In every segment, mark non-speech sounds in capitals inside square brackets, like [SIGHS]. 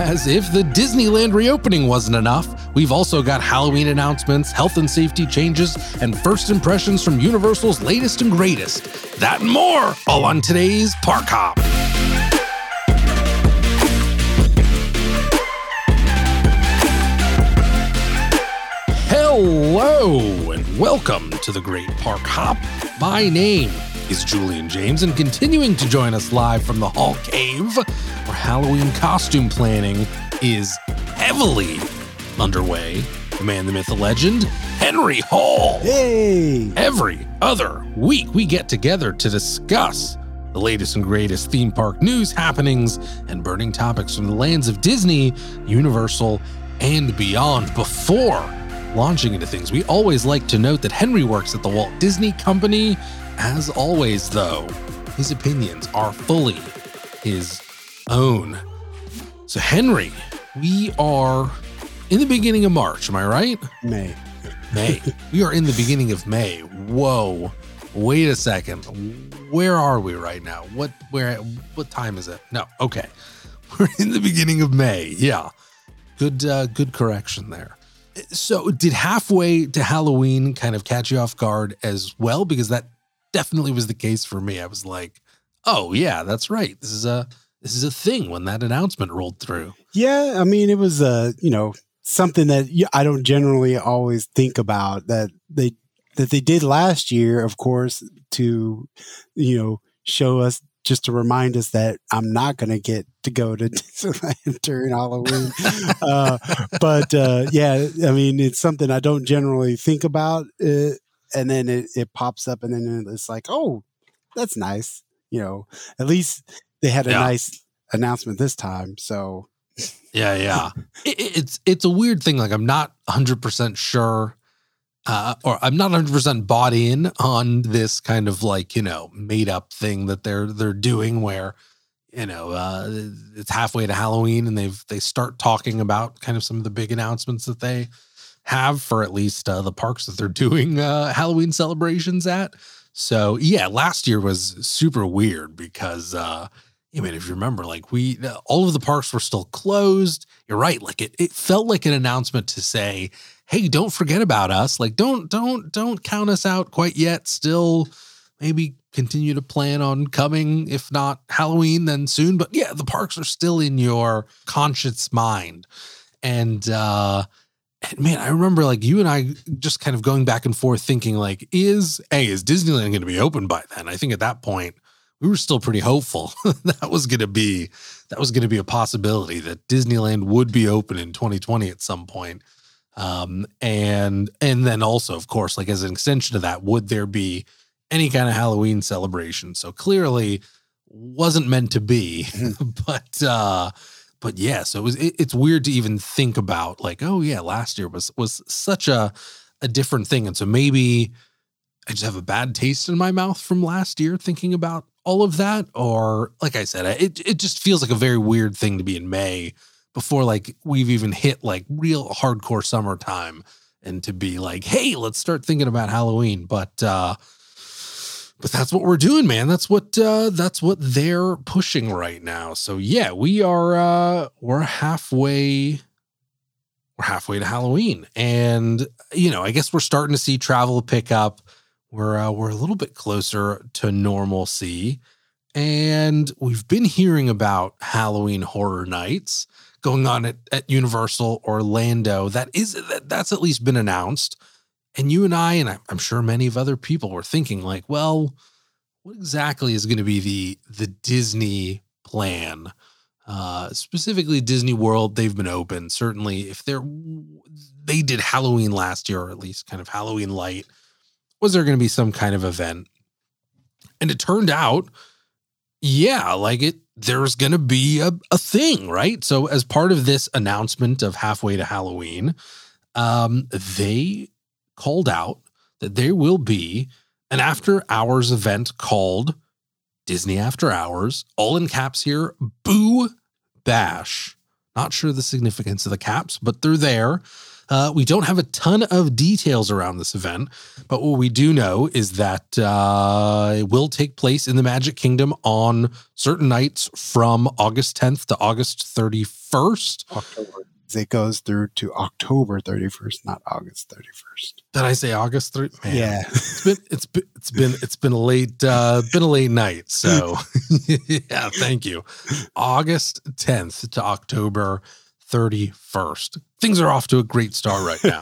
as if the Disneyland reopening wasn't enough, we've also got Halloween announcements, health and safety changes, and first impressions from Universal's latest and greatest. That and more, all on today's Park Hop. Hello, and welcome to the Great Park Hop. My name is Julian James, and continuing to join us live from the Hall Cave, Halloween costume planning is heavily underway. The man, the myth, the legend, Henry Hall. Hey! Every other week, we get together to discuss the latest and greatest theme park news, happenings, and burning topics from the lands of Disney, Universal, and beyond. Before launching into things, we always like to note that Henry works at the Walt Disney Company. As always, though, his opinions are fully his own. So, Henry, we are in the beginning of March, am I right? May. May. [LAUGHS] we are in the beginning of May. Whoa. Wait a second. Where are we right now? What where what time is it? No. Okay. [LAUGHS] We're in the beginning of May. Yeah. Good uh good correction there. So, did halfway to Halloween kind of catch you off guard as well because that definitely was the case for me. I was like, "Oh, yeah, that's right. This is a this is a thing when that announcement rolled through." Yeah, I mean, it was uh, you know, something that I don't generally always think about that they that they did last year, of course, to you know, show us just to remind us that I'm not going to get to go to [LAUGHS] Disneyland during Halloween. [LAUGHS] uh, but uh, yeah, I mean, it's something I don't generally think about. Uh, and then it, it pops up, and then it's like, oh, that's nice. You know, at least they had a Yeah. nice announcement this time. So Yeah, yeah. [LAUGHS] it, it- it's it's a weird thing. Like I'm not 100 percent sure, uh, or I'm not 100 percent bought in on this kind of like you know made up thing that they're they're doing where you know uh, it's halfway to Halloween and they've they start talking about kind of some of the big announcements that they have for at least uh, the parks that they're doing uh, Halloween celebrations at. So yeah, last year was super weird because uh, I mean, if you remember, like we, all of the parks were still closed. You're right. Like it, it felt like an announcement to say, "Hey, don't forget about us. Like, don't, don't, don't count us out quite yet. Still, maybe continue to plan on coming. If not Halloween, then soon. But yeah, the parks are still in your conscious mind. And uh, and man, I remember like you and I just kind of going back and forth, thinking like, is a is Disneyland going to be open by then? I think at that point we were still pretty hopeful [LAUGHS] that was going to be that was going to be a possibility that Disneyland would be open in 2020 at some point. Um, and and then also, of course, like as an extension of that, would there be any kind of Halloween celebration? So clearly, wasn't meant to be. [LAUGHS] but uh, but yeah, so it was. It, it's weird to even think about like, oh yeah, last year was was such a a different thing, and so maybe I just have a bad taste in my mouth from last year thinking about all of that. Or like I said, it it just feels like a very weird thing to be in May before like we've even hit like real hardcore summertime and to be like, hey, let's start thinking about Halloween. But uh but that's what we're doing, man. That's what uh that's what they're pushing right now. So yeah, we are uh we're halfway we're halfway to Halloween. And you know, I guess we're starting to see travel pick up. We're uh, we're a little bit closer to normalcy. And we've been hearing about Halloween horror nights going on at, at Universal Orlando. That is that, that's at least been announced. And you and I, and I'm- I'm sure many of other people were thinking, like, well, what exactly is going to be the the Disney plan? Uh, specifically, Disney World. They've been open. Certainly, if they're they did Halloween last year, or at least kind of Halloween light. Was there going to be some kind of event? And it turned out, yeah, like it. There's going to be a, a thing, right? So, as part of this announcement of halfway to Halloween, um, they called out that there will be an after hours event called Disney After Hours, all in caps here, Boo Bash. Not sure the significance of the caps, but they're there. Uh, we don't have a ton of details around this event, but what we do know is that uh, it will take place in the Magic Kingdom on certain nights from August 10th to August 31st. October. It goes through to October 31st, not August 31st. Did I say August 3? Man, Yeah. it's been it's been it's been it's been a late uh been a late night so [LAUGHS] yeah thank you august 10th to october 31st things are off to a great start right now.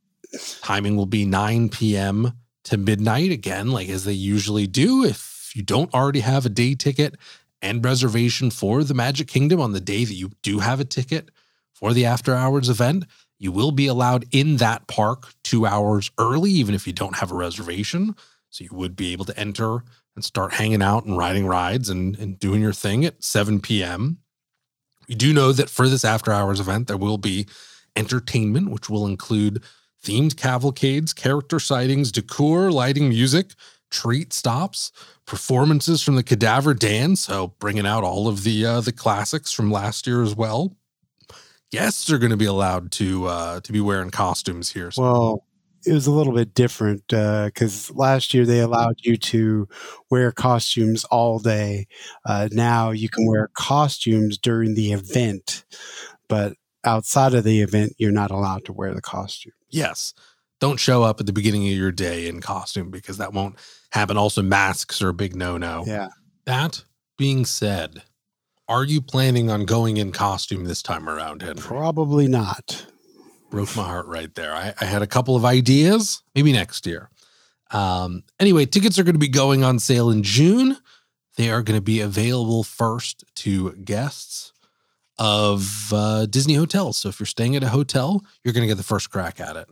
[LAUGHS] Timing will be 9 p.m to midnight again like as they usually do if you don't already have a day ticket and reservation for the magic kingdom on the day that you do have a ticket for the after hours event. You will be allowed in that park two hours early even if you don't have a reservation. So you would be able to enter and start hanging out and riding rides and, and doing your thing at 7 p.m. We do know that for this after hours event, there will be entertainment, which will include themed cavalcades, character sightings, decor, lighting, music, treat stops, performances from the Cadaver Dans, so bringing out all of the uh, the classics from last year as well. Guests are going to be allowed to uh, to be wearing costumes here. So Well, it was a little bit different because last year they allowed you to wear costumes all day. Uh, now you can wear costumes during the event, but outside of the event, you're not allowed to wear the costume. Yes. Don't show up at the beginning of your day in costume because that won't happen. Also, masks are a big no no. Yeah. That being said, are you planning on going in costume this time around, Henry? Probably not. Broke my heart right there. I, I had a couple of ideas, maybe next year. Um, anyway, tickets are going to be going on sale in June. They are going to be available first to guests of uh, Disney hotels. So if you're staying at a hotel, you're going to get the first crack at it.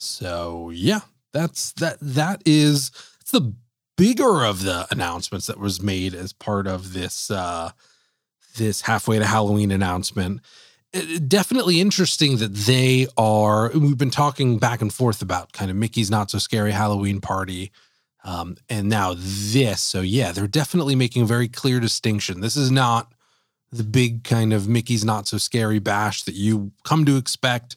So yeah, that's that. That is it's the bigger of the announcements that was made as part of this uh, this halfway to Halloween announcement. It- definitely interesting that they are. We've been talking back and forth about kind of Mickey's Not So Scary Halloween Party. Um, and now this. So, yeah, they're definitely making a very clear distinction. This is not the big kind of Mickey's Not So Scary bash that you come to expect.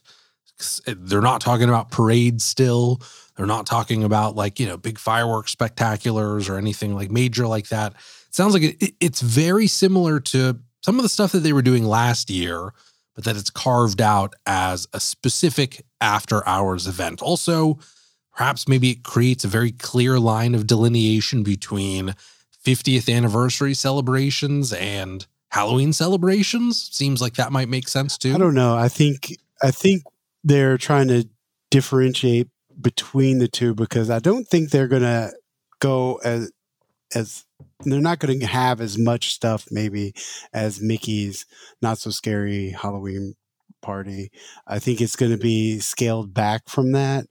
They're not talking about parades still. They're not talking about like, you know, big fireworks spectaculars or anything like major like that. It sounds like it- it's very similar to some of the stuff that they were doing last year, but that it's carved out as a specific after hours event. Also, perhaps maybe it creates a very clear line of delineation between 50th anniversary celebrations and Halloween celebrations. Seems like that might make sense too. I don't know. I think I think they're trying to differentiate between the two because I don't think they're going to go as as they're not going to have as much stuff maybe as Mickey's not so scary Halloween party. I think it's going to be scaled back from that,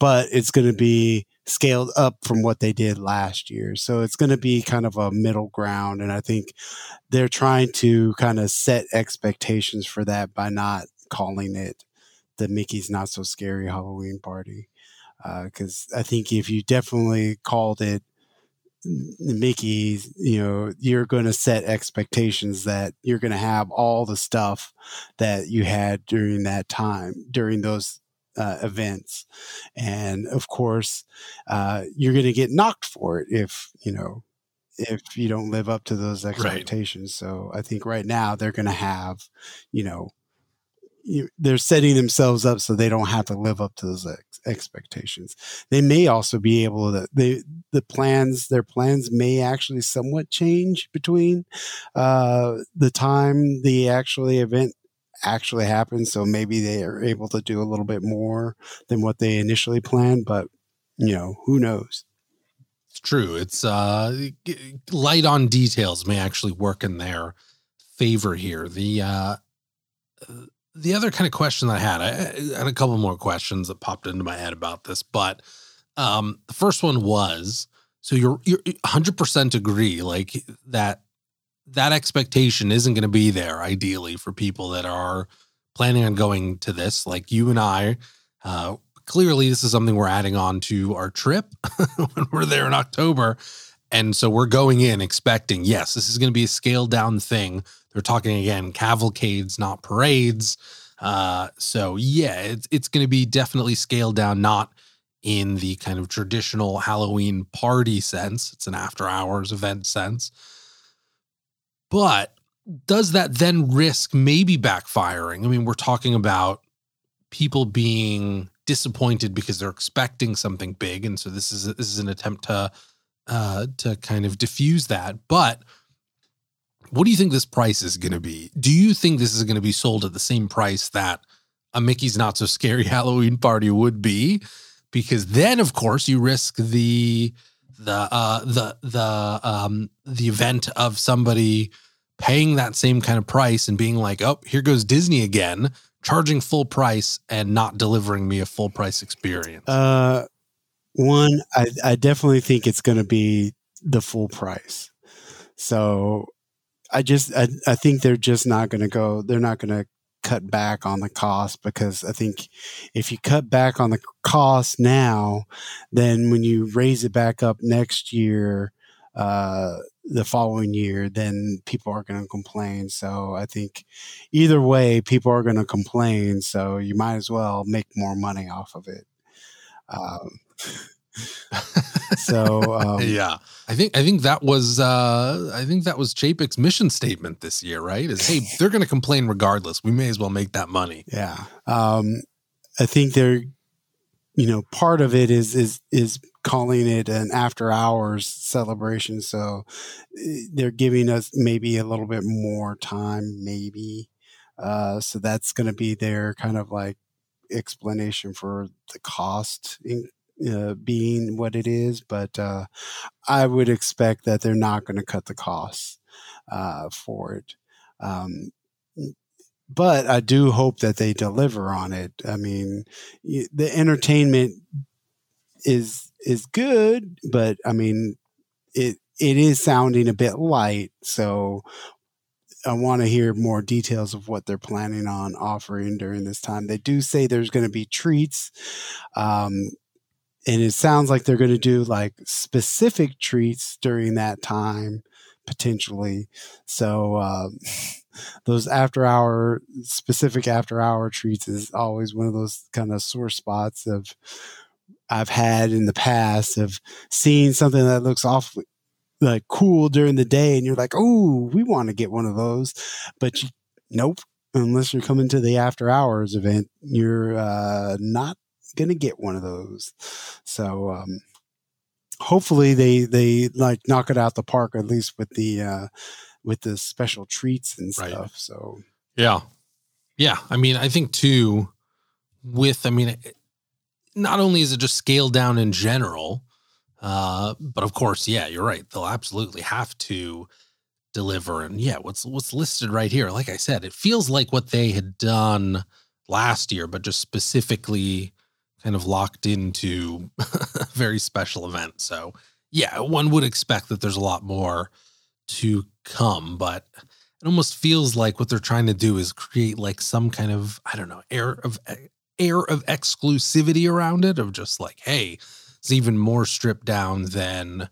but it's going to be scaled up from what they did last year. So it's going to be kind of a middle ground and I think they're trying to kind of set expectations for that by not calling it the Mickey's Not So Scary Halloween Party. Uh, because I think if you definitely called it Mickey's, you know, you're going to set expectations that you're going to have all the stuff that you had during that time, during those uh, events. And of course, uh, you're going to get knocked for it if, you know, if you don't live up to those expectations. So I think right now they're going to have, you know, you, they're setting themselves up so they don't have to live up to those ex- expectations. They may also be able to they the plans their plans may actually somewhat change between uh, the time the actually event actually happens. So maybe they are able to do a little bit more than what they initially planned. But you know, who knows? It's true. It's uh, light on details may actually work in their favor here. The uh, the other kind of question that I had, I, I had a couple more questions that popped into my head about this, but um, the first one was so you're you're 100% agree like that that expectation isn't going to be there ideally for people that are planning on going to this like you and I uh, clearly this is something we're adding on to our trip [LAUGHS] when we're there in October And so we're going in expecting, yes, this is going to be a scaled down thing. They're talking again, cavalcades, not parades. Uh, so yeah, it's it's going to be definitely scaled down, not in the kind of traditional Halloween party sense. It's an after hours event sense. But does that then risk maybe backfiring? I mean, we're talking about people being disappointed because they're expecting something big, and so this is this is an attempt to uh, to kind of diffuse that. But what do you think this price is going to be? Do you think this is going to be sold at the same price that a Mickey's Not So Scary [LAUGHS] Halloween party would be? Because then, of course, you risk the the uh, the the um, the event of somebody paying that same kind of price and being like, oh, here goes Disney again, charging full price and not delivering me a full price experience? Uh, one, I, I definitely think it's going to be the full price. So I just, I, I think they're just not going to go, they're not going to cut back on the cost because I think if you cut back on the cost now, then when you raise it back up next year, uh, the following year, then people are going to complain. So I think either way, people are going to complain. So you might as well make more money off of it. Um, [LAUGHS] so um, [LAUGHS] yeah, I think I think that was uh, I think that was Chapek's mission statement this year, right? Is hey, [LAUGHS] they're going to complain regardless. We may as well make that money. Yeah, um, I think they're you know part of it is is is calling it an after hours celebration so eh, they're giving us maybe a little bit more time maybe uh, so that's going to be their kind of like explanation for the cost in, uh, being what it is but uh, i would expect that they're not going to cut the costs uh, for it um, but I do hope that they deliver on it. I mean, the entertainment is is good, but I mean, it it is sounding a bit light. So I want to hear more details of what they're planning on offering during this time. They do say there's going to be treats. Um, and it sounds like they're going to do like specific treats during that time potentially. So, um, [LAUGHS] those after hour specific after hour treats is always one of those kind of sore spots of I've had in the past of seeing something that looks awfully like cool during the day and you're like, oh, we want to get one of those. But you, nope, unless you're coming to the after hours event, you're uh, not to get one of those. So, um, hopefully they, they like knock it out the park, at least with the, uh, with the special treats and stuff. Right. So yeah, yeah. I mean, I think too, with I mean, not only is it just scaled down in general, uh, but of course, yeah, you're right. They'll absolutely have to deliver. And yeah, what's what's listed right here, like I said, it feels like what they had done last year, but just specifically kind of locked into [LAUGHS] a very special event. So yeah, one would expect that there's a lot more to come, but it almost feels like what they're trying to do is create like some kind of I don't know air of air of exclusivity around it of just like hey, it's even more stripped down than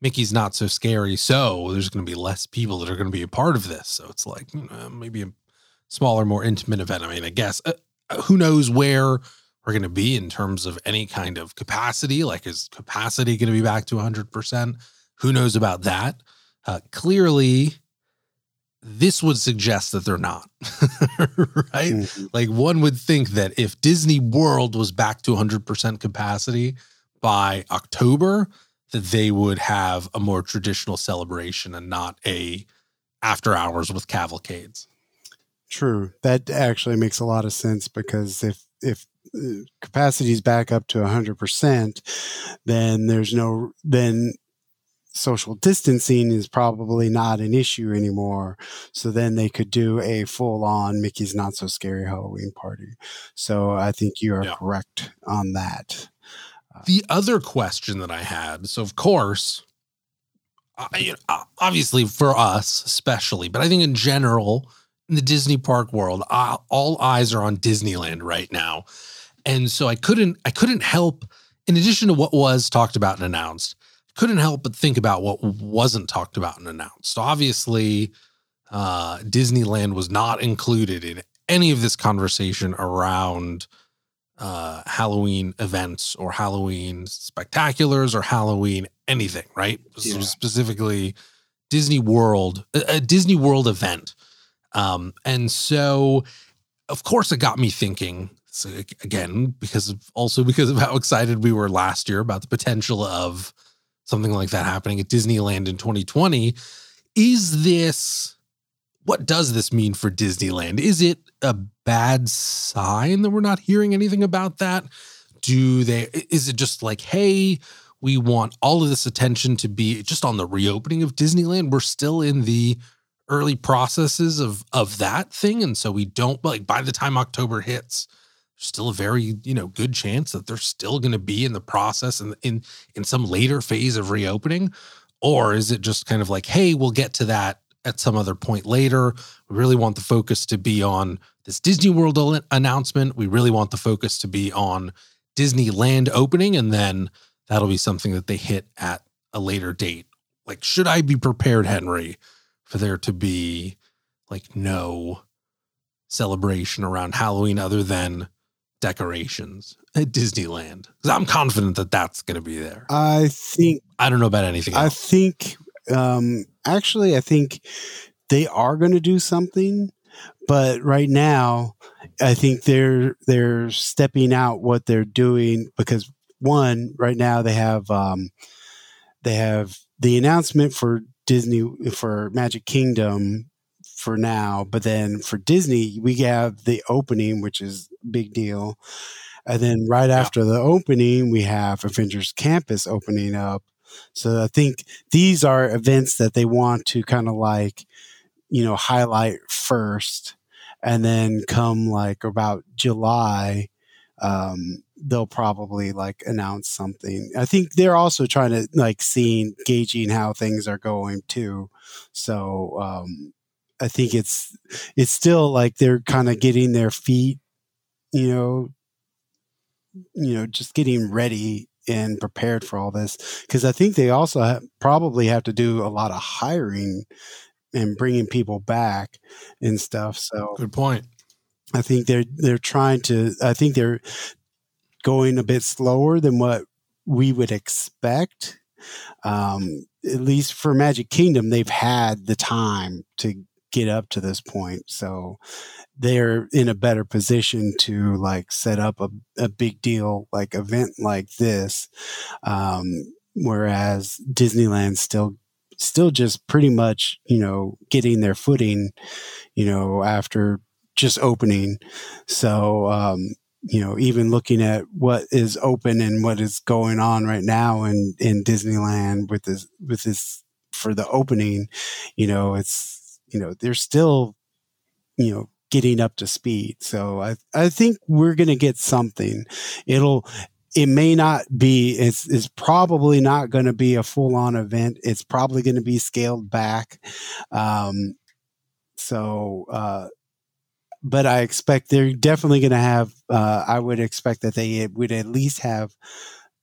Mickey's not so scary. So there's going to be less people that are going to be a part of this. So it's like you know, maybe a smaller, more intimate event. I mean, I guess uh, uh who knows where we're going to be in terms of any kind of capacity. Like, is capacity going to be back to 100%? Who knows about that? Uh, clearly, this would suggest that they're not, [LAUGHS] right? Mm-hmm. Like one would think that if Disney World was back to 100% capacity by October, that they would have a more traditional celebration and not a after hours with cavalcades. True. That actually makes a lot of sense because if if Uh, capacity is back up to 100%, then there's no then social distancing is probably not an issue anymore. So then they could do a full on Mickey's Not So Scary Halloween party. So I think you are yeah. correct on that. Uh, the other question that I had so, of course, uh, I, uh, obviously for us, especially, but I think in general, in the Disney park world, all eyes are on Disneyland right now. And so I couldn't, I couldn't help, in addition to what was talked about and announced, couldn't help but think about what wasn't talked about and announced. Obviously, uh, Disneyland was not included in any of this conversation around uh, Halloween events or Halloween spectaculars or Halloween anything, right? Yeah. Specifically, Disney World, a, a Disney World event. Um, and so, of course, it got me thinking. So uh, again, because of also because of how excited we were last year about the potential of something like that happening at Disneyland in 2020. Is this what does this mean for Disneyland? Is it a bad sign that we're not hearing anything about that? Do they is it just like, hey, we want all of this attention to be just on the reopening of Disneyland? We're still in the early processes of of that thing. And so we don't like by the time October hits, still a very you know good chance that they're still going to be in the process and in in some later phase of reopening? Or is it just kind of like hey we'll get to that at some other point later. We really want the focus to be on this disney world announcement. We really want the focus to be on disneyland opening and then that'll be something that they hit at a later date. Like should i be prepared henry for there to be like no celebration around halloween other than decorations at Disneyland? I'm confident that that's going to be there. I think I don't know about anything I else. think um actually I think they are going to do something, but right now I think they're they're stepping out what they're doing because one right now they have um they have the announcement for Disney for Magic Kingdom for now, but then for Disney we have the opening which is big deal. And then right Yeah. after the opening we have Avengers Campus opening up. So I think these are events that they want to kind of like, you know, highlight first. And then come like about July, um, they'll probably like announce something. I think they're also trying to like seeing, gauging how things are going too. So, um, I think it's, it's still like they're kind of getting their feet, you know, you know, just getting ready and prepared for all this because I think they also ha- probably have to do a lot of hiring and bringing people back and stuff. So Good point. I think they're they're trying to. I think they're going a bit slower than what we would expect. Um, at least for Magic Kingdom, they've had the time to get up to this point, so they're in a better position to like set up a, a big deal like event like this. Um, whereas Disneyland still still just pretty much you know getting their footing, you know after just opening. So, um, you know, even looking at what is open and what is going on right now in, in Disneyland with this, with this for the opening, you know, it's, you know, they're still, you know, getting up to speed. So I, I think we're going to get something. It'll, it may not be, it's, it's probably not going to be a full on event. It's probably going to be scaled back. Um, so, uh, but I expect they're definitely going to have. Uh, I would expect that they would at least have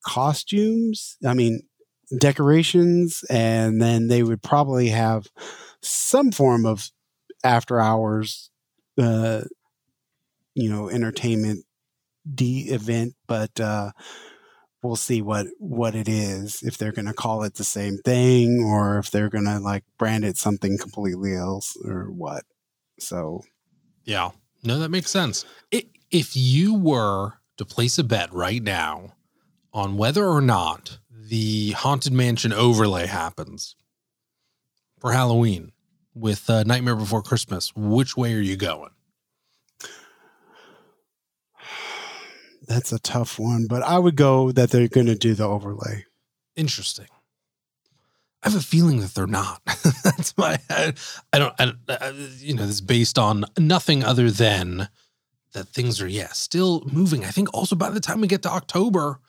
costumes. I mean, decorations, and then they would probably have some form of after hours, uh, you know, entertainment d event. But uh, we'll see what what it is. If they're going to call it the same thing, or if they're going to like brand it something completely else, or what. So Yeah. No, that makes sense. I if you were to place a bet right now on whether or not the Haunted Mansion overlay happens for Halloween with uh, Nightmare Before Christmas, which way are you going? [SIGHS] That's a tough one, but I would go that they're going to do the overlay. Interesting. I have a feeling that they're not. [LAUGHS] That's my. I, I don't. I, uh, you know, this is based on nothing other than that things are yeah still moving. I think also by the time we get to October,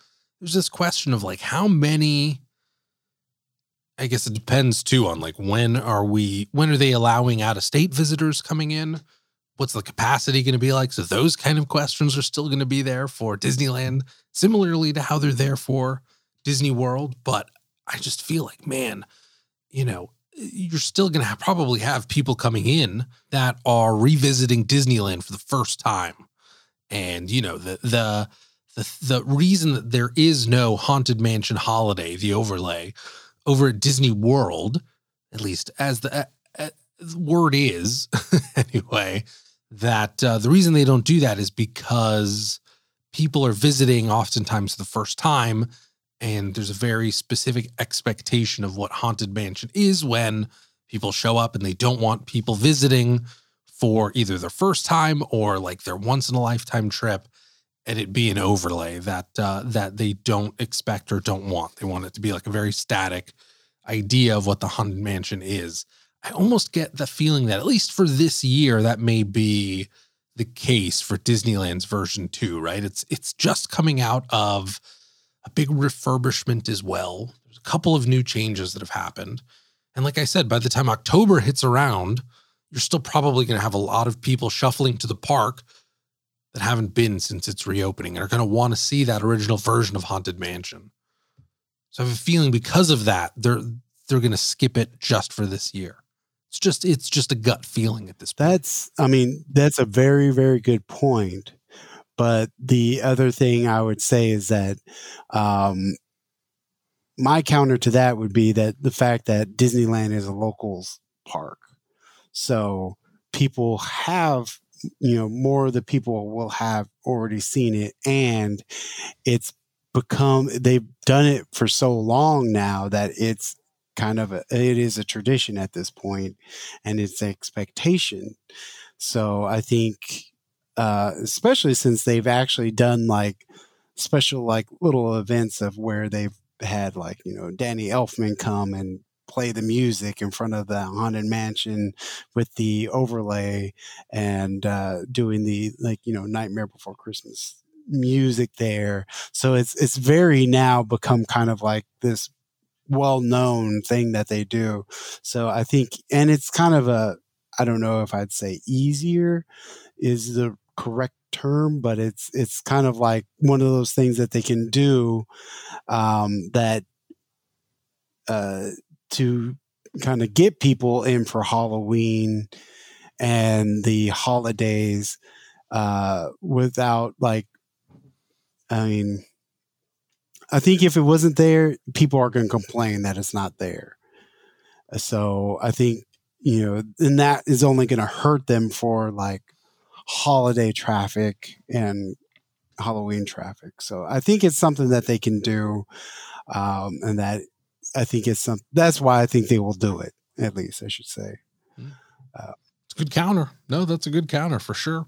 there's this question of like how many. I guess it depends too on like when are we when are they allowing out of state visitors coming in? What's the capacity going to be like? So those kind of questions are still going to be there for Disneyland, similarly to how they're there for Disney World. But I just feel like, man, you know, you're still going to probably have people coming in that are revisiting Disneyland for the first time. And, you know, the, the, the, the reason that there is no Haunted Mansion holiday, the overlay over at Disney World, at least as the, uh, word is [LAUGHS] anyway, that uh, the reason they don't do that is because people are visiting oftentimes the first time and there's a very specific expectation of what haunted mansion is when people show up and they don't want people visiting for either their first time or like their once in a lifetime trip and it be an overlay that uh, that they don't expect or don't want they want it to be like a very static idea of what the haunted mansion is i almost get the feeling that at least for this year that may be the case for disneyland's version 2 right it's it's just coming out of a big refurbishment as well. There's a couple of new changes that have happened. And like I said, by the time October hits around, you're still probably going to have a lot of people shuffling to the park that haven't been since its reopening and are going to want to see that original version of Haunted Mansion. So I have a feeling because of that, they're they're going to skip it just for this year. It's just it's just a gut feeling at this point. That's I mean, that's a very very good point. But the other thing I would say is that um, my counter to that would be that the fact that Disneyland is a locals park. So people have, you know, more of the people will have already seen it and it's become, they've done it for so long now that it's kind of a, it is a tradition at this point and it's expectation. So I think uh, especially since they've actually done like special like little events of where they've had like you know Danny Elfman come and play the music in front of the haunted mansion with the overlay and uh, doing the like you know Nightmare Before Christmas music there. So it's it's very now become kind of like this well known thing that they do. So I think and it's kind of a I don't know if I'd say easier is the correct term, but it's it's kind of like one of those things that they can do um, that uh, to kind of get people in for Halloween and the holidays uh, without like, I mean, I think if it wasn't there, people are going to complain that it's not there. So I think you know, and that is only going to hurt them for like holiday traffic and Halloween traffic. So I think it's something that they can do, um, and that I think it's some. That's why I think they will do it. At least I should say. Hmm. Uh, it's a good counter. No, that's a good counter for sure.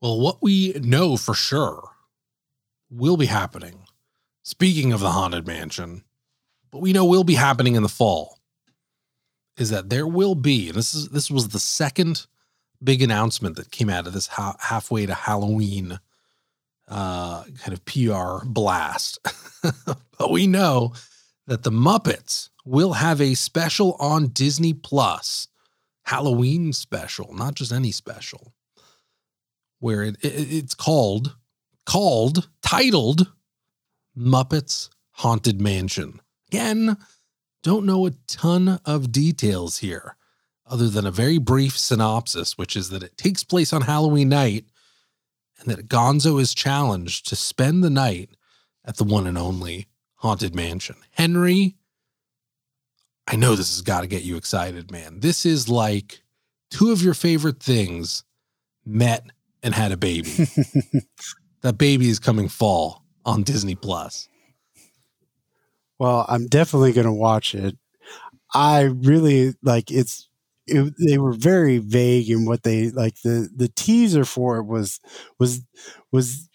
Well, what we know for sure will be happening. Speaking of the haunted mansion, what we know will be happening in the fall is that there will be, and this is this was the second big announcement that came out of this ha- halfway to Halloween uh, kind of PR blast. [LAUGHS] but we know that the Muppets will have a special on Disney Plus, Halloween special, not just any special, where it, it, it's called called titled Muppets Haunted Mansion. Again, don't know a ton of details here other than a very brief synopsis, which is that it takes place on Halloween night and that Gonzo is challenged to spend the night at the one and only Haunted Mansion. Henry, I know this has got to get you excited, man. This is like two of your favorite things met and had a baby. [LAUGHS] that baby is coming fall on Disney Plus. Well, I'm definitely going to watch it. I really like it's it, they were very vague in what they like the the teaser for it was was was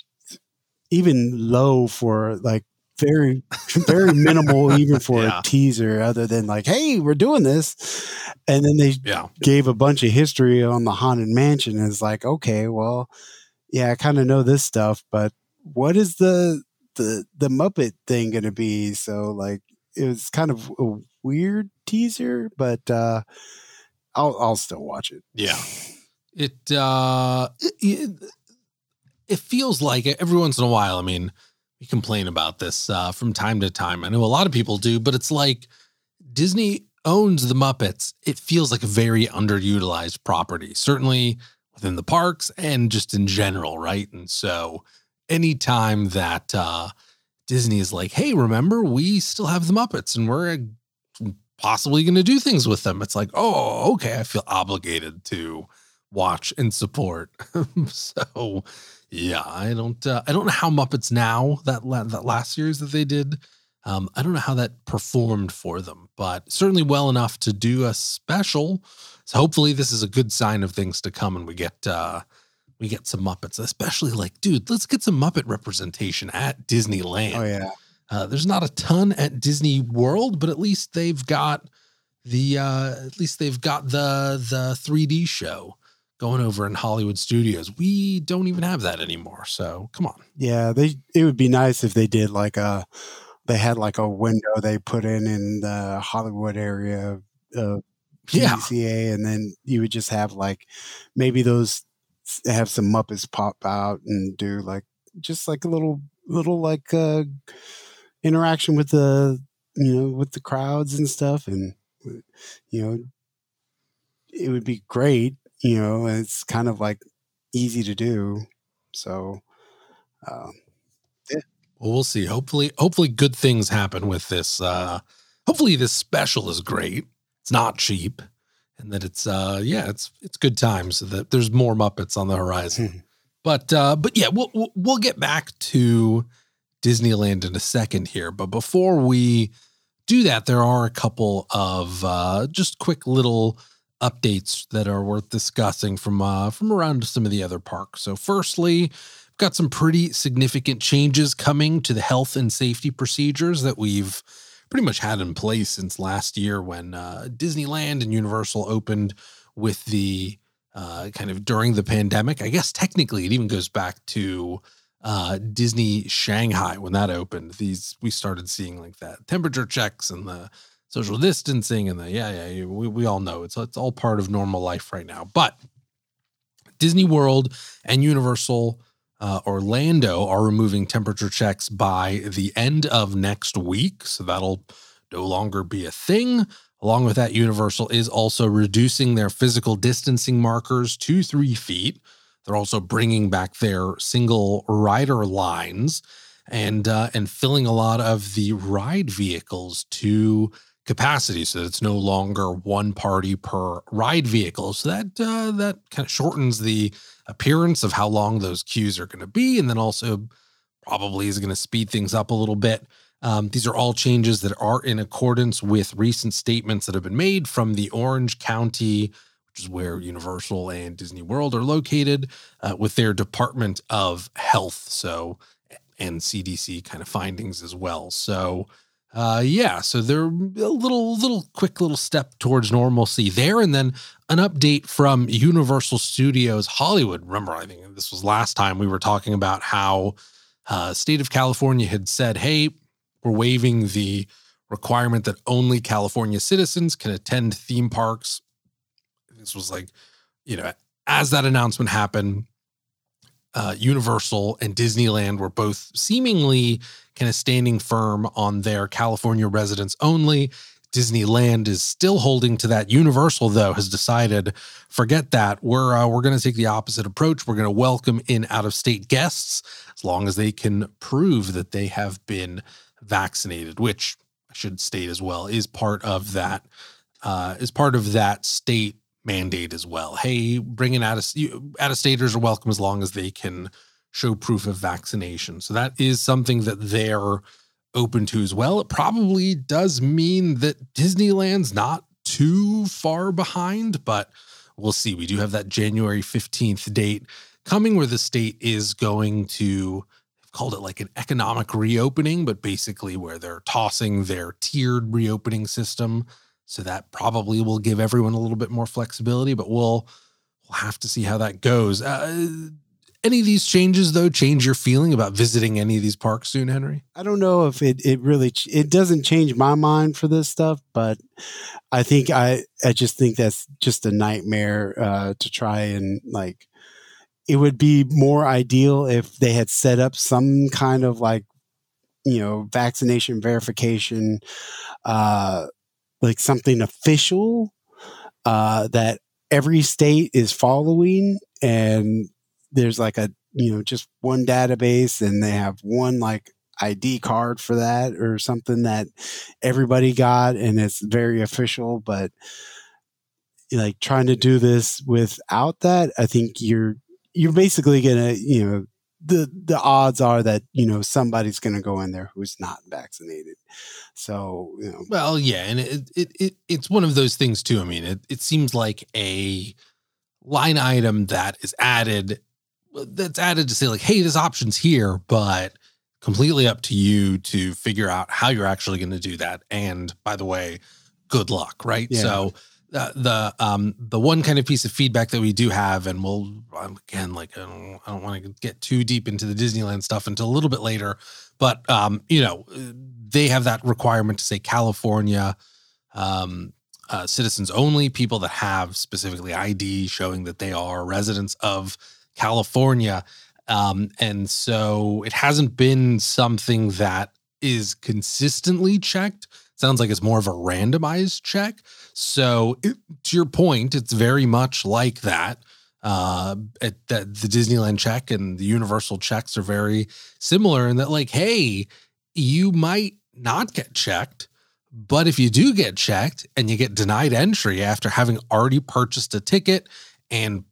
even low for like very very minimal even [LAUGHS] for yeah. a teaser other than like hey we're doing this and then they yeah. gave a bunch of history on the haunted mansion and it's like okay well yeah i kind of know this stuff but what is the the the muppet thing gonna be so like it was kind of a weird teaser but uh I'll I'll still watch it. Yeah. It uh it, it feels like every once in a while, I mean, we complain about this uh, from time to time. I know a lot of people do, but it's like Disney owns the Muppets. It feels like a very underutilized property, certainly within the parks and just in general, right? And so anytime that uh, Disney is like, hey, remember, we still have the Muppets and we're possibly going to do things with them, it's like, oh, okay, I feel obligated to watch and support. [LAUGHS] so yeah, I don't uh, I don't know how Muppets Now that la- that last series that they did. Um, I don't know how that performed for them, but certainly well enough to do a special. So hopefully this is a good sign of things to come, and we get uh, we get some Muppets, especially like, dude, let's get some Muppet representation at Disneyland. Oh yeah, uh, there's not a ton at Disney World, but at least they've got the uh, at least they've got the the 3D show going over in Hollywood studios. We don't even have that anymore. So come on. Yeah, they it would be nice if they did like a they had like a window they put in in the Hollywood area of PDCA, yeah. and then you would just have like maybe those have some Muppets pop out and do like just like a little little like uh interaction with the you know with the crowds and stuff and you know it would be great you know, it's kind of like easy to do. So, um, yeah. Well, we'll see. Hopefully, hopefully, good things happen with this. Uh, hopefully, this special is great. It's not cheap, and that it's uh, yeah, it's it's good times. So that there's more Muppets on the horizon. Hmm. but uh, but yeah, we'll we'll get back to Disneyland in a second here. But before we do that, there are a couple of uh, just quick little updates that are worth discussing from uh, from around some of the other parks. So, firstly, we've got some pretty significant changes coming to the health and safety procedures that we've pretty much had in place since last year when uh, Disneyland and Universal opened with the uh, kind of during the pandemic. I guess technically it even goes back to uh, Disney Shanghai when that opened. These we started seeing like that temperature checks and the social distancing and the yeah yeah we, we all know it's it's all part of normal life right now. But disney world and universal uh, orlando are removing temperature checks by the end of next week. So that'll no longer be a thing. Along with that universal is also reducing their physical distancing markers to three feet. They're also bringing back their single rider lines and uh, and filling a lot of the ride vehicles to capacity so that it's no longer one party per ride vehicle. So that uh, that kind of shortens the appearance of how long those queues are going to be and then also probably is going to speed things up a little bit. Um, these are all changes that are in accordance with recent statements that have been made from the orange county which is where universal and disney world are located uh, with their department of health so and cdc kind of findings as well. So uh, yeah, so they're a little, little quick little step towards normalcy there, and then an update from Universal Studios Hollywood. Remember, I think this was last time we were talking about how uh, state of California had said, "Hey, we're waiving the requirement that only California citizens can attend theme parks." This was like, you know, as that announcement happened, uh, Universal and Disneyland were both seemingly kind of standing firm on their California residents only. Disneyland is still holding to that. Universal, though, has decided forget that. We're uh, we're going to take the opposite approach. We're going to welcome in out of state guests as long as they can prove that they have been vaccinated, which I should state as well is part of that uh, is part of that state mandate as well. Hey, bringing out of out of staters are welcome as long as they can show proof of vaccination. So that is something that they're open to as well. It probably does mean that Disneyland's not too far behind, but we'll see. We do have that January 15th date coming where the state is going to have called it like an economic reopening, but basically where they're tossing their tiered reopening system. So that probably will give everyone a little bit more flexibility, but we'll we'll have to see how that goes. Uh, any of these changes though change your feeling about visiting any of these parks soon, Henry? I don't know if it it really it doesn't change my mind for this stuff, but I think I I just think that's just a nightmare uh, to try and like. It would be more ideal if they had set up some kind of like you know vaccination verification, uh, like something official uh, that every state is following, and there's like a you know just one database, and they have one like ID card for that or something that everybody got, and it's very official, but like trying to do this without that, I think you're you're basically gonna you know the the odds are that you know somebody's going to go in there who's not vaccinated. So you know, well, yeah, and it, it it it's one of those things too. I mean, it it seems like a line item that is added that's added to say like, hey, this option's here, but completely up to you to figure out how you're actually going to do that. And by the way, good luck, right? Yeah. So the um the one kind of piece of feedback that we do have, and we'll again like I don't, don't want to get too deep into the Disneyland stuff until a little bit later, but um you know they have that requirement to say California um uh, citizens only, people that have specifically ID showing that they are residents of California. Um, and so it hasn't been something that is consistently checked sounds like it's more of a randomized check. So, it, to your point, it's very much like that. Uh, at, the Disneyland check and the Universal checks are very similar in that, like, hey, you might not get checked, but if you do get checked and you get denied entry after having already purchased a ticket and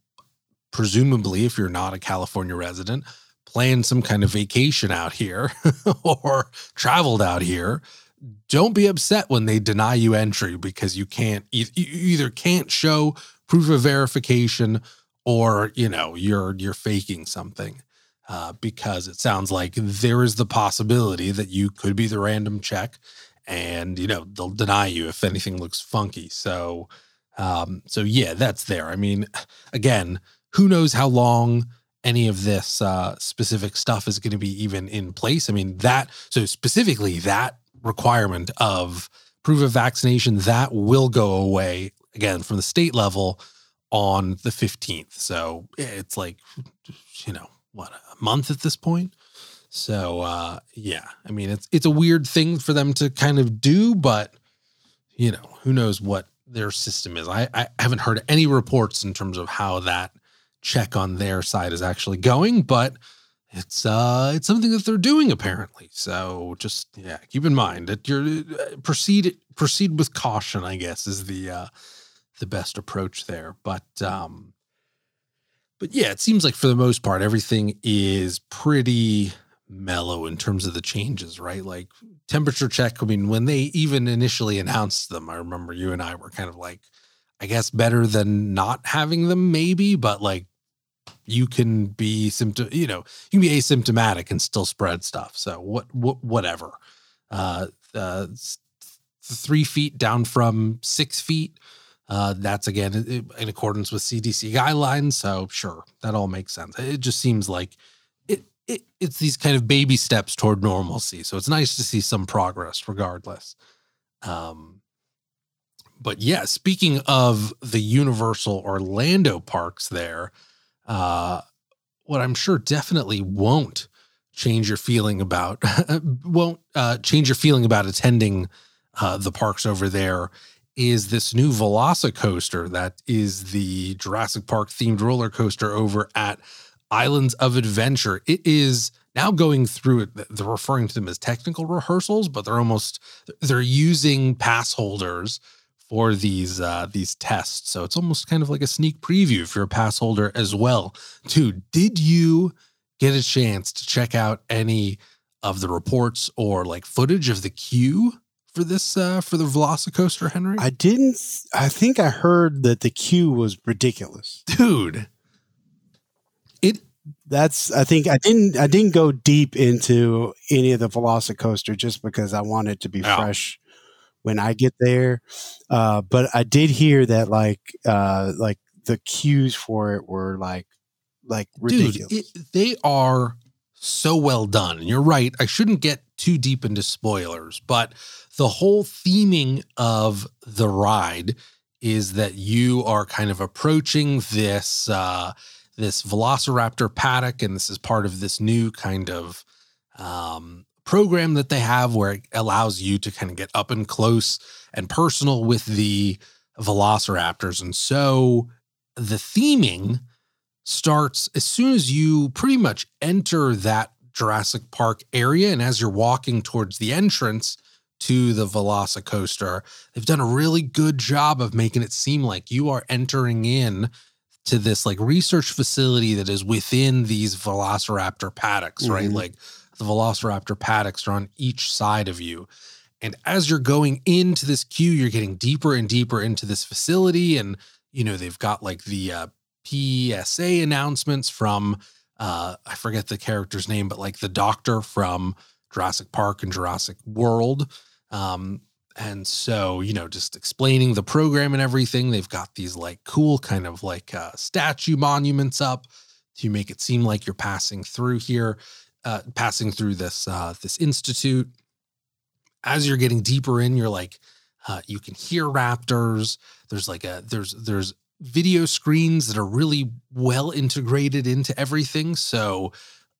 presumably, if you're not a California resident, planned some kind of vacation out here [LAUGHS] or traveled out here, don't be upset when they deny you entry because you can't you either can't show proof of verification or you know you're you're faking something uh, because it sounds like there is the possibility that you could be the random check and you know they'll deny you if anything looks funky. So um so yeah that's there. I mean again who knows how long any of this uh specific stuff is going to be even in place. I mean that so specifically that requirement of proof of vaccination that will go away again from the state level on the 15th. So it's like, you know, what a month at this point. So uh, yeah, I mean it's it's a weird thing for them to kind of do, but you know who knows what their system is. I, I haven't heard any reports in terms of how that check on their side is actually going, but it's uh it's something that they're doing apparently. So just yeah keep in mind that you're uh, proceed proceed with caution i guess is the uh the best approach there. But um but yeah it seems like for the most part everything is pretty mellow in terms of the changes right? Like temperature check i mean when they even initially announced them i remember you and i were kind of like i guess better than not having them maybe but like you can be symptom, you know, you can be asymptomatic and still spread stuff. So what, what whatever. Uh, uh, three feet down from six feet. Uh, that's again in accordance with CDC guidelines. So sure, that all makes sense. It just seems like it, it it's these kind of baby steps toward normalcy. So it's nice to see some progress, regardless. Um, but yeah, speaking of the Universal Orlando parks, there uh, what I'm sure definitely won't change your feeling about [LAUGHS] won't uh, change your feeling about attending uh, the parks over there is this new Velocicoaster that is the Jurassic Park themed roller coaster over at Islands of Adventure. It is now going through it. They're referring to them as technical rehearsals, but they're almost they're using pass holders for these uh, these tests. So it's almost kind of like a sneak preview if you're a pass holder as well. Too, did you get a chance to check out any of the reports or like footage of the queue for this uh, for the Velocicoaster, Henry? I didn't. I think I heard that the queue was ridiculous, dude. It that's I think I didn't I didn't go deep into any of the Velocicoaster just because I wanted to be fresh when I get there. Uh, but I did hear that like uh, like the cues for it were like like ridiculous. Dude, it, they are so well done. And you're right. I shouldn't get too deep into spoilers, but the whole theming of the ride is that you are kind of approaching this uh, this Velociraptor paddock, and this is part of this new kind of um, program that they have where it allows you to kind of get up and close and personal with the velociraptors. And so the theming starts as soon as you pretty much enter that Jurassic Park area. And as you're walking towards the entrance to the Velocicoaster, they've done a really good job of making it seem like you are entering in to this like research facility that is within these velociraptor paddocks, right? Mhm. Like the velociraptor paddocks are on each side of you. And as you're going into this queue, you're getting deeper and deeper into this facility. And, you know, they've got like the uh, PSA announcements from, uh, I forget the character's name, but like the doctor from Jurassic Park and Jurassic World. Um, and so, you know, just explaining the program and everything, they've got these like cool kind of like uh, statue monuments up to make it seem like you're passing through here, uh, passing through this uh, this institute. As you're getting deeper in, you're like, uh, you can hear raptors. There's like a there's there's video screens that are really well integrated into everything. So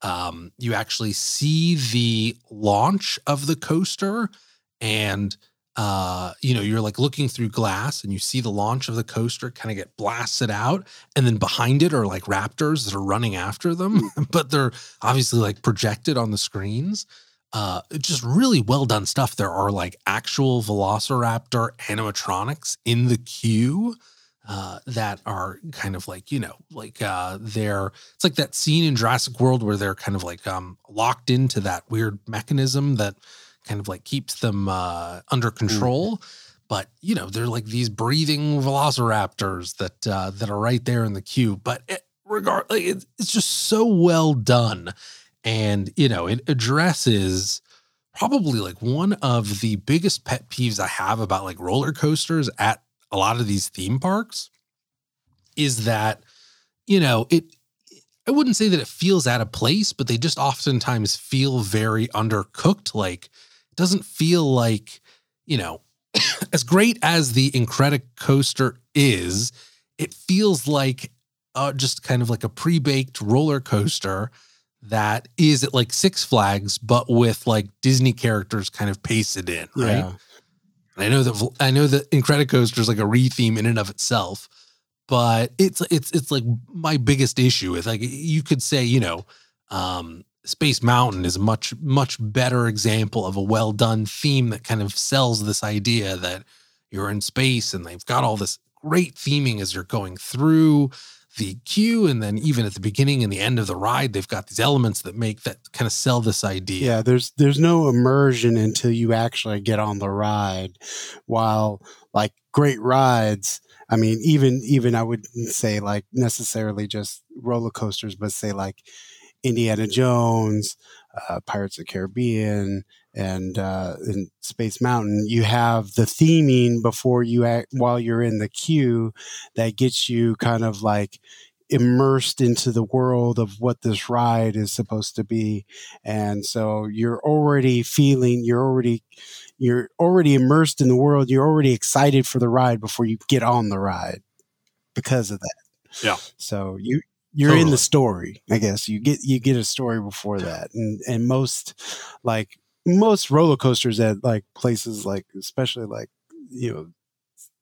um, you actually see the launch of the coaster and uh you know you're like looking through glass and you see the launch of the coaster kind of get blasted out and then behind it are like raptors that are running after them [LAUGHS] but they're obviously like projected on the screens. Uh just really well done stuff. There are like actual velociraptor animatronics in the queue uh, that are kind of like you know like uh they're it's like that scene in Jurassic World where they're kind of like um locked into that weird mechanism that kind of like keeps them uh under control. But you know they're like these breathing velociraptors that uh that are right there in the queue. But it, regard like it, it's just so well done. And you know it addresses probably like one of the biggest pet peeves I have about like roller coasters at a lot of these theme parks is that you know it I wouldn't say that it feels out of place, but they just oftentimes feel very undercooked. Like doesn't feel like, you know, [COUGHS] as great as the Incredicoaster is, it feels like uh, just kind of like a pre-baked roller coaster that is at like Six Flags, but with like Disney characters kind of pasted in, right? Yeah. I know that I know that Incredicoaster is like a retheme in and of itself, but it's it's it's like my biggest issue with like you could say you know um Space Mountain is a much much better example of a well done theme that kind of sells this idea that you're in space and they've got all this great theming as you're going through the queue and then even at the beginning and the end of the ride they've got these elements that make that kind of sell this idea Yeah, there's there's no immersion until you actually get on the ride. While like great rides, I mean, even even I wouldn't say like necessarily just roller coasters, but say like Indiana Jones, uh, Pirates of the Caribbean, and uh, in Space Mountain, you have the theming before you act while you're in the queue that gets you kind of like immersed into the world of what this ride is supposed to be and so you're already feeling you're already you're already immersed in the world you're already excited for the ride before you get on the ride because of that Yeah. so you you're in the story i guess. You get you get a story before that. And and most like most roller coasters at like places like especially like you know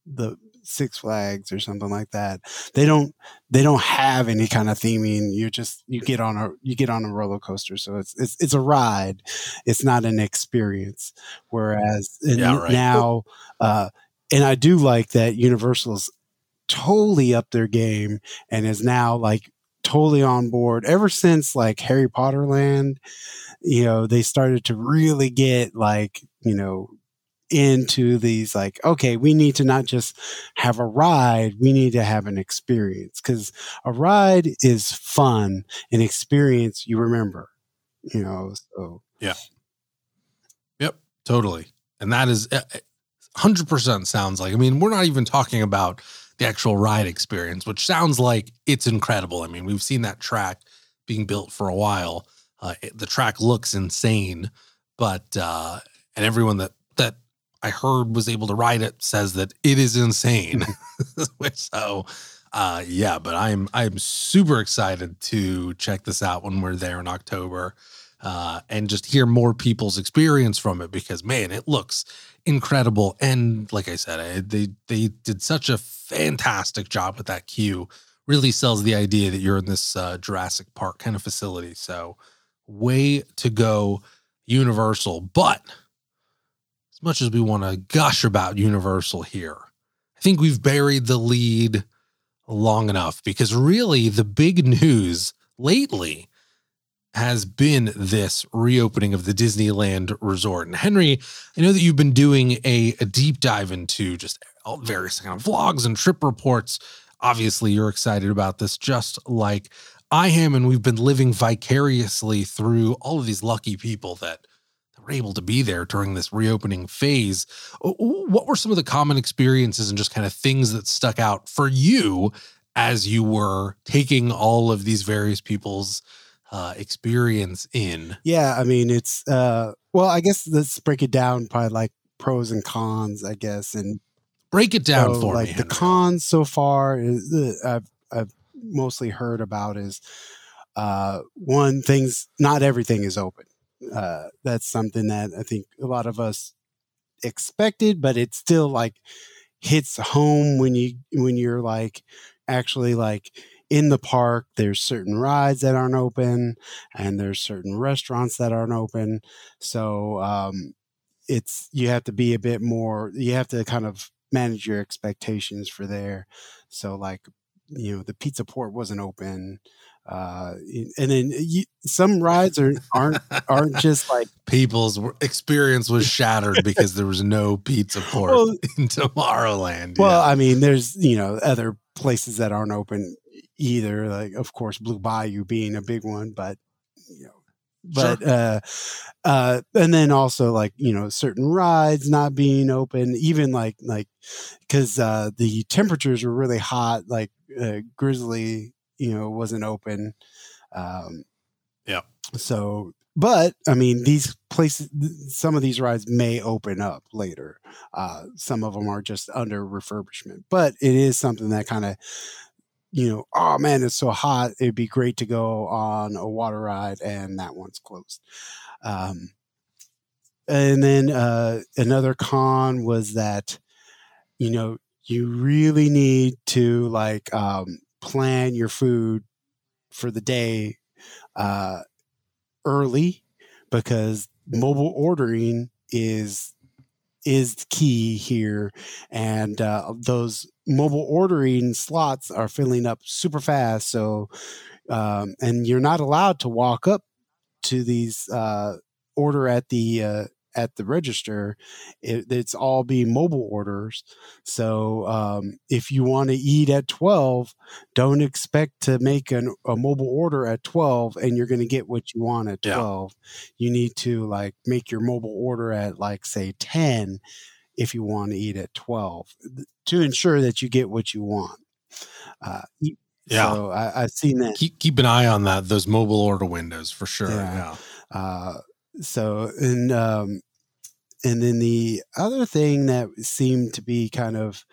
the six flags or something like that they don't they don't have any kind of theming. You just you get on a you get on a roller coaster. So it's it's, it's a ride. It's not an experience. Whereas and Yeah, right. now uh and i do like that universal's totally up their game and is now like totally on board. Ever since like harry potter land you know they started to really get like you know into these like okay we need to not just have a ride we need to have an experience. Because a ride is fun an experience you remember you know so. Yeah. Yep, totally. And that is uh, 100% sounds like, I mean, we're not even talking about the actual ride experience, which sounds like it's incredible. I mean, we've seen that track being built for a while. Uh, it- the track looks insane, but, uh, and everyone that, that I heard was able to ride it says that it is insane. [LAUGHS] [LAUGHS] so, uh, yeah, but I'm, I'm super excited to check this out when we're there in October. uh, and just hear more people's experience from it because man, it looks incredible. And like I said, I, they they did such a fantastic job with that queue. Really sells the idea that you're in this uh, Jurassic Park kind of facility. So way to go, Universal. But as much as we want to gush about Universal here, I think we've buried the lead long enough because really the big news lately has been this reopening of the Disneyland resort. And Henry, I know that you've been doing a, a deep dive into just various kind of vlogs and trip reports. Obviously, you're excited about this just like I am, and we've been living vicariously through all of these lucky people that were able to be there during this reopening phase. What were some of the common experiences and just kind of things that stuck out for you as you were taking all of these various people's uh, experience in? Yeah, I mean, it's uh, well, I guess let's break it down probably like pros and cons, I guess, and break it down so, for like me. The cons so far is uh, I've I've mostly heard about is uh, one things not everything is open uh, that's something that I think a lot of us expected, but it still like hits home when you when you're like actually like in the park there's certain rides that aren't open and there's certain restaurants that aren't open so um it's you have to be a bit more you have to kind of manage your expectations for there so like you know the pizza port wasn't open uh, and then you, some rides are aren't aren't just like [LAUGHS] people's experience was shattered because there was no pizza [LAUGHS] port well, [LAUGHS] in Tomorrowland. Well, yeah. I mean, there's you know other places that aren't open either. Like, of course, Blue Bayou being a big one, but you know, but sure. uh, uh, and then also like you know certain rides not being open, even like like because uh, the temperatures were really hot, like uh, Grizzly you know wasn't open. Um, yeah. So, but I mean, these places, some of these rides may open up later. Uh, some of them are just under refurbishment, but it is something that kind of, you know, oh man, it's so hot. It'd be great to go on a water ride, and that one's closed. Um, and then uh, another con was that, you know, you really need to like um, plan your food for the day uh, early because mobile ordering is is key here and uh, those mobile ordering slots are filling up super fast so um, and you're not allowed to walk up to these uh, order at the uh, at the register. It, it's all being mobile orders. So um, if you want to eat at 12, don't expect to make an, a mobile order at 12 and you're going to get what you want at 12. Yeah. You need to like make your mobile order at like say 10 if you want to eat at 12 to ensure that you get what you want. Uh, yeah, so I, have seen that. Keep keep an eye on that those mobile order windows for sure. Yeah. yeah. Uh, so and um, and then the other thing that seemed to be kind of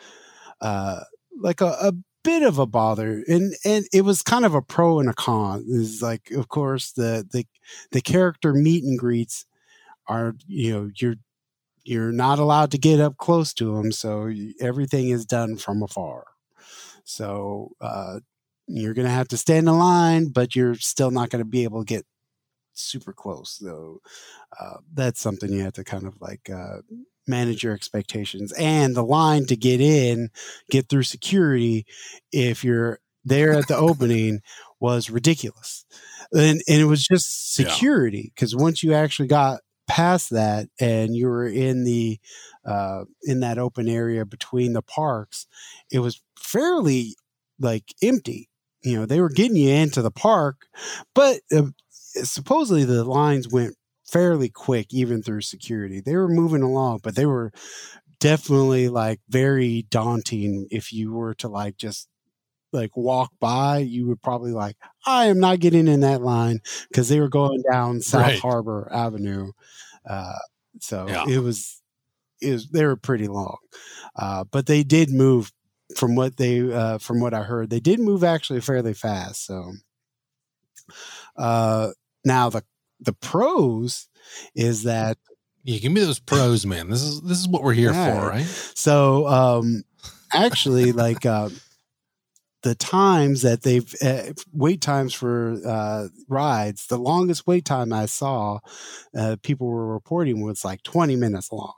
uh, like a, a bit of a bother and and it was kind of a pro and a con is like of course the the the character meet and greets are you know you're you're not allowed to get up close to them so everything is done from afar so uh, you're going to have to stand in line but you're still not going to be able to get super close. So uh, that's something you have to kind of like uh, manage your expectations and the line to get in, get through security. If you're there at the opening, was ridiculous, and and it was just security because yeah. once you actually got past that and you were in the uh, in that open area between the parks, it was fairly like empty. You know, they were getting you into the park, but uh, supposedly the lines went fairly quick even through security. They were moving along, but they were definitely like very daunting if you were to like just like walk by, you would probably like, I am not getting in that line because they were going down South right. Harbor Avenue. Uh, so yeah. it was, it was, they were pretty long. Uh, but they did move from what they, uh, from what I heard, they did move actually fairly fast. So, uh, now the the pros is that Yeah, give me those pros, man. This is this is what we're here All for, right? so um actually like uh the times that they've uh, wait times for uh rides the longest wait time i saw uh people were reporting was like 20 minutes long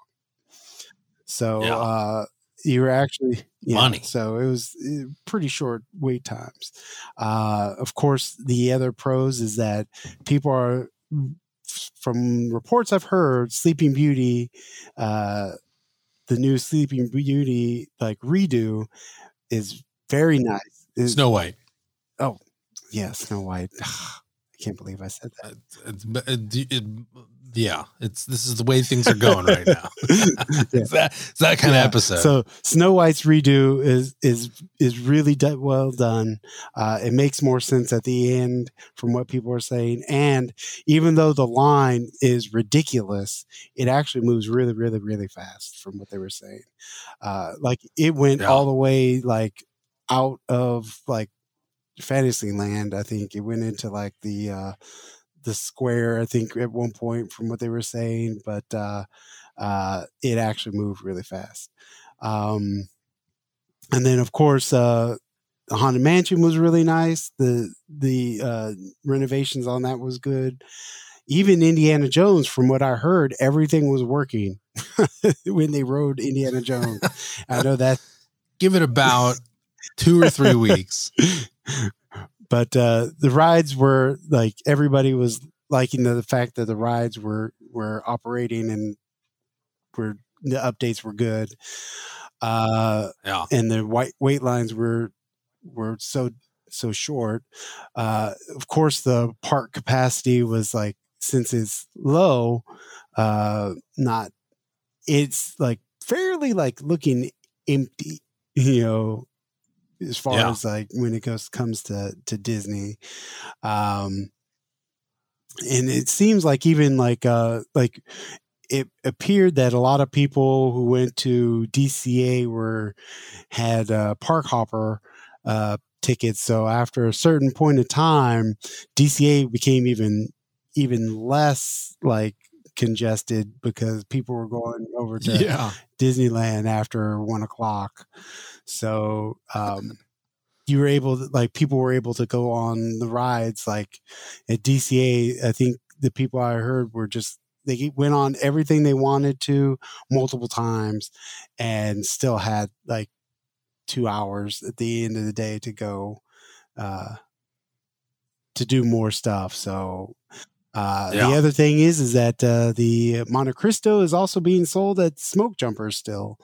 so Yeah. uh you were actually yeah, Money. so it was uh, pretty short wait times uh of course the other pros is that people are from reports i've heard sleeping beauty uh the new sleeping beauty like redo is very nice Is- Snow White. Oh, yeah snow white i can't believe i said that It's, it, it, yeah, it's this is the way things are going right now. [LAUGHS] It's [LAUGHS] that it's that kind Yeah. of episode. So Snow White's redo is is is really do- well done. Uh, it makes more sense at the end from what people are saying, and even though the line is ridiculous, it actually moves really, really, really fast from what they were saying. Uh, like it went Yeah. all the way like out of like Fantasyland. I think it went into like the uh, the square. I think at one point from what they were saying, but. Uh, uh, it actually moved really fast. Um, and then, of course, uh, the Haunted Mansion was really nice. The the uh, renovations on that was good. Even Indiana Jones, from what I heard, everything was working [LAUGHS] when they rode Indiana Jones. I know that, [LAUGHS] Give it about two or three weeks. [LAUGHS] but uh, the rides were like everybody was liking the, the fact that the rides were were operating and were the updates were good. Uh, Yeah, and the white wait lines were were so so short. Uh, of course, the park capacity was like since it's low, uh, not it's like fairly like looking empty, [LAUGHS] you know, as far Yeah. as like when it goes comes to to Disney. Um, and it seems like even like uh like it appeared that a lot of people who went to DCA were had uh, park hopper uh, tickets. So after a certain point of time, DCA became even even less like congested because people were going over to yeah. Disneyland after one o'clock. So um, you were able to like people were able to go on the rides like at DCA. I think the people I heard were just they went on everything they wanted to multiple times and still had like two hours at the end of the day to go uh, to do more stuff. So uh, Yeah. the other thing is, is that uh, the Monte Cristo is also being sold at Smoke Jumpers still.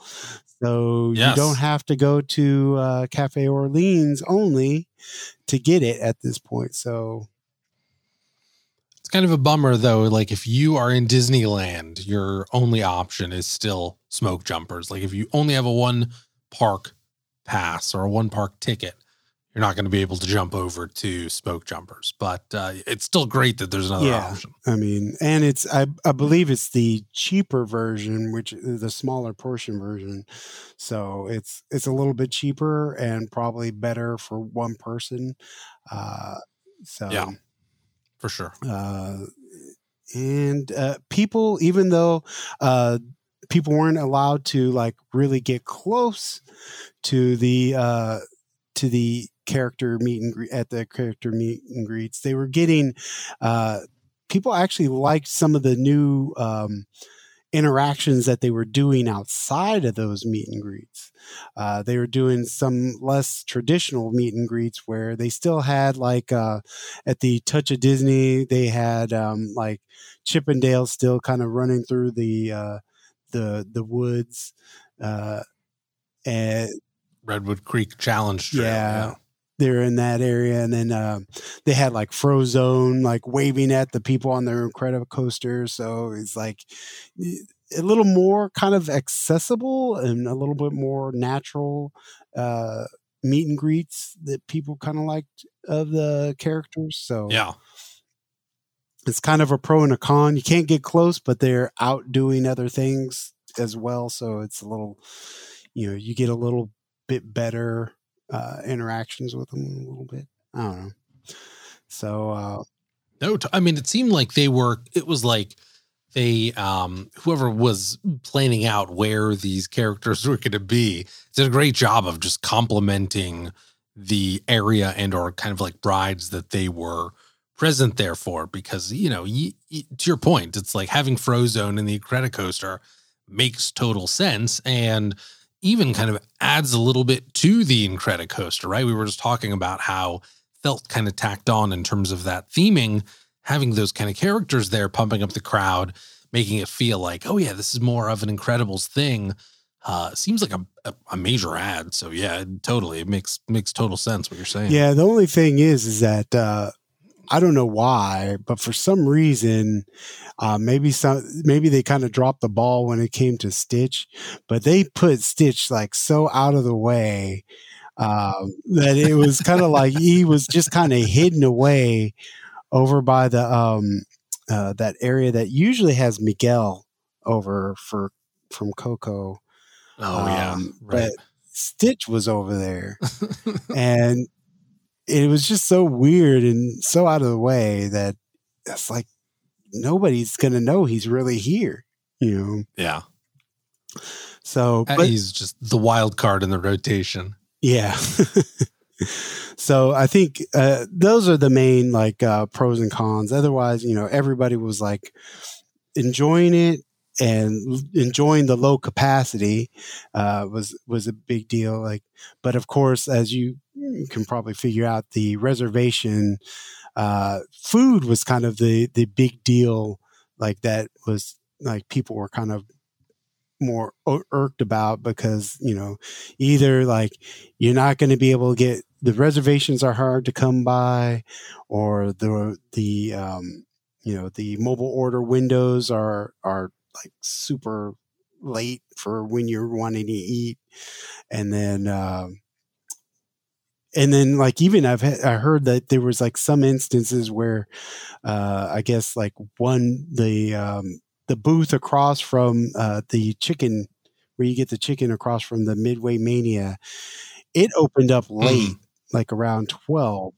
So Yes. you don't have to go to uh, Cafe Orleans only to get it at this point. So It's kind of a bummer though. Like if you are in Disneyland, your only option is still smoke jumpers. Like if you only have a one park pass or a one park ticket, you're not going to be able to jump over to Smoke Jumpers. But uh, it's still great that there's another Yeah. option. I mean, and it's I, I believe it's the cheaper version, which is the smaller portion version. So it's it's a little bit cheaper and probably better for one person. Uh, so Yeah. For sure. uh, and uh, people, even though uh, people weren't allowed to like really get close to the uh, to the character meet and greet at the character meet and greets, they were getting uh, people actually liked some of the new um, interactions that they were doing outside of those meet and greets. Uh, they were doing some less traditional meet and greets where they still had like uh, at the Touch of Disney, they had um, like Chip 'n' Dale still kind of running through the uh, the the woods. Uh, and Redwood Creek Challenge. Trail, Yeah. They're in that area, and then uh, they had like Frozone like waving at the people on their Incredible coaster. So it's like a little more kind of accessible and a little bit more natural uh, meet and greets that people kind of liked of the characters. So Yeah. it's kind of a pro and a con. You can't get close, but they're out doing other things as well. So it's a little, you know, you get a little bit better uh, interactions with them a little bit. I don't know. So uh, No, t- I mean, it seemed like they were, it was like they, um, whoever was planning out where these characters [LAUGHS] were going to be did a great job of just complementing the area and or kind of like brides that they were present there for because you know y- y- to your point it's like having frozone in the credit coaster makes total sense and even kind of adds a little bit to the Incredicoaster right? We were just talking about how felt kind of tacked on in terms of that theming having those kind of characters there pumping up the crowd making it feel like oh yeah this is more of an incredibles thing. Uh seems like a, a, a major ad. So yeah totally. It makes makes total sense what you're saying. Yeah, the only thing is, is that uh, I don't know why, but for some reason, uh, maybe some, maybe they kind of dropped the ball when it came to Stitch, but they put Stitch like so out of the way um, that it was kind of like he was just kind of hidden away over by the um, uh, that area that usually has Miguel over for from Coco. oh yeah. Um, right. But Stitch was over there. [LAUGHS] And it was just so weird and so out of the way that it's like nobody's gonna know he's really here you know? Yeah. So Uh, but he's just the wild card in the rotation. yeah. [LAUGHS] So i think uh, those are the main like uh, pros and cons. Otherwise you know everybody was like enjoying it and enjoying the low capacity uh, was was a big deal like but of course as you can probably figure out the reservation uh, food was kind of the the big deal like that was like people were kind of more irked about because you know either like you're not going to be able to get the reservations are hard to come by or the the um you know the mobile order windows are are like super late for when you're wanting to eat. And then um and then like even I've he- I heard that there was like some instances where uh I guess like one the um the booth across from uh the chicken where you get the chicken across from the Midway Mania it opened up late like around 12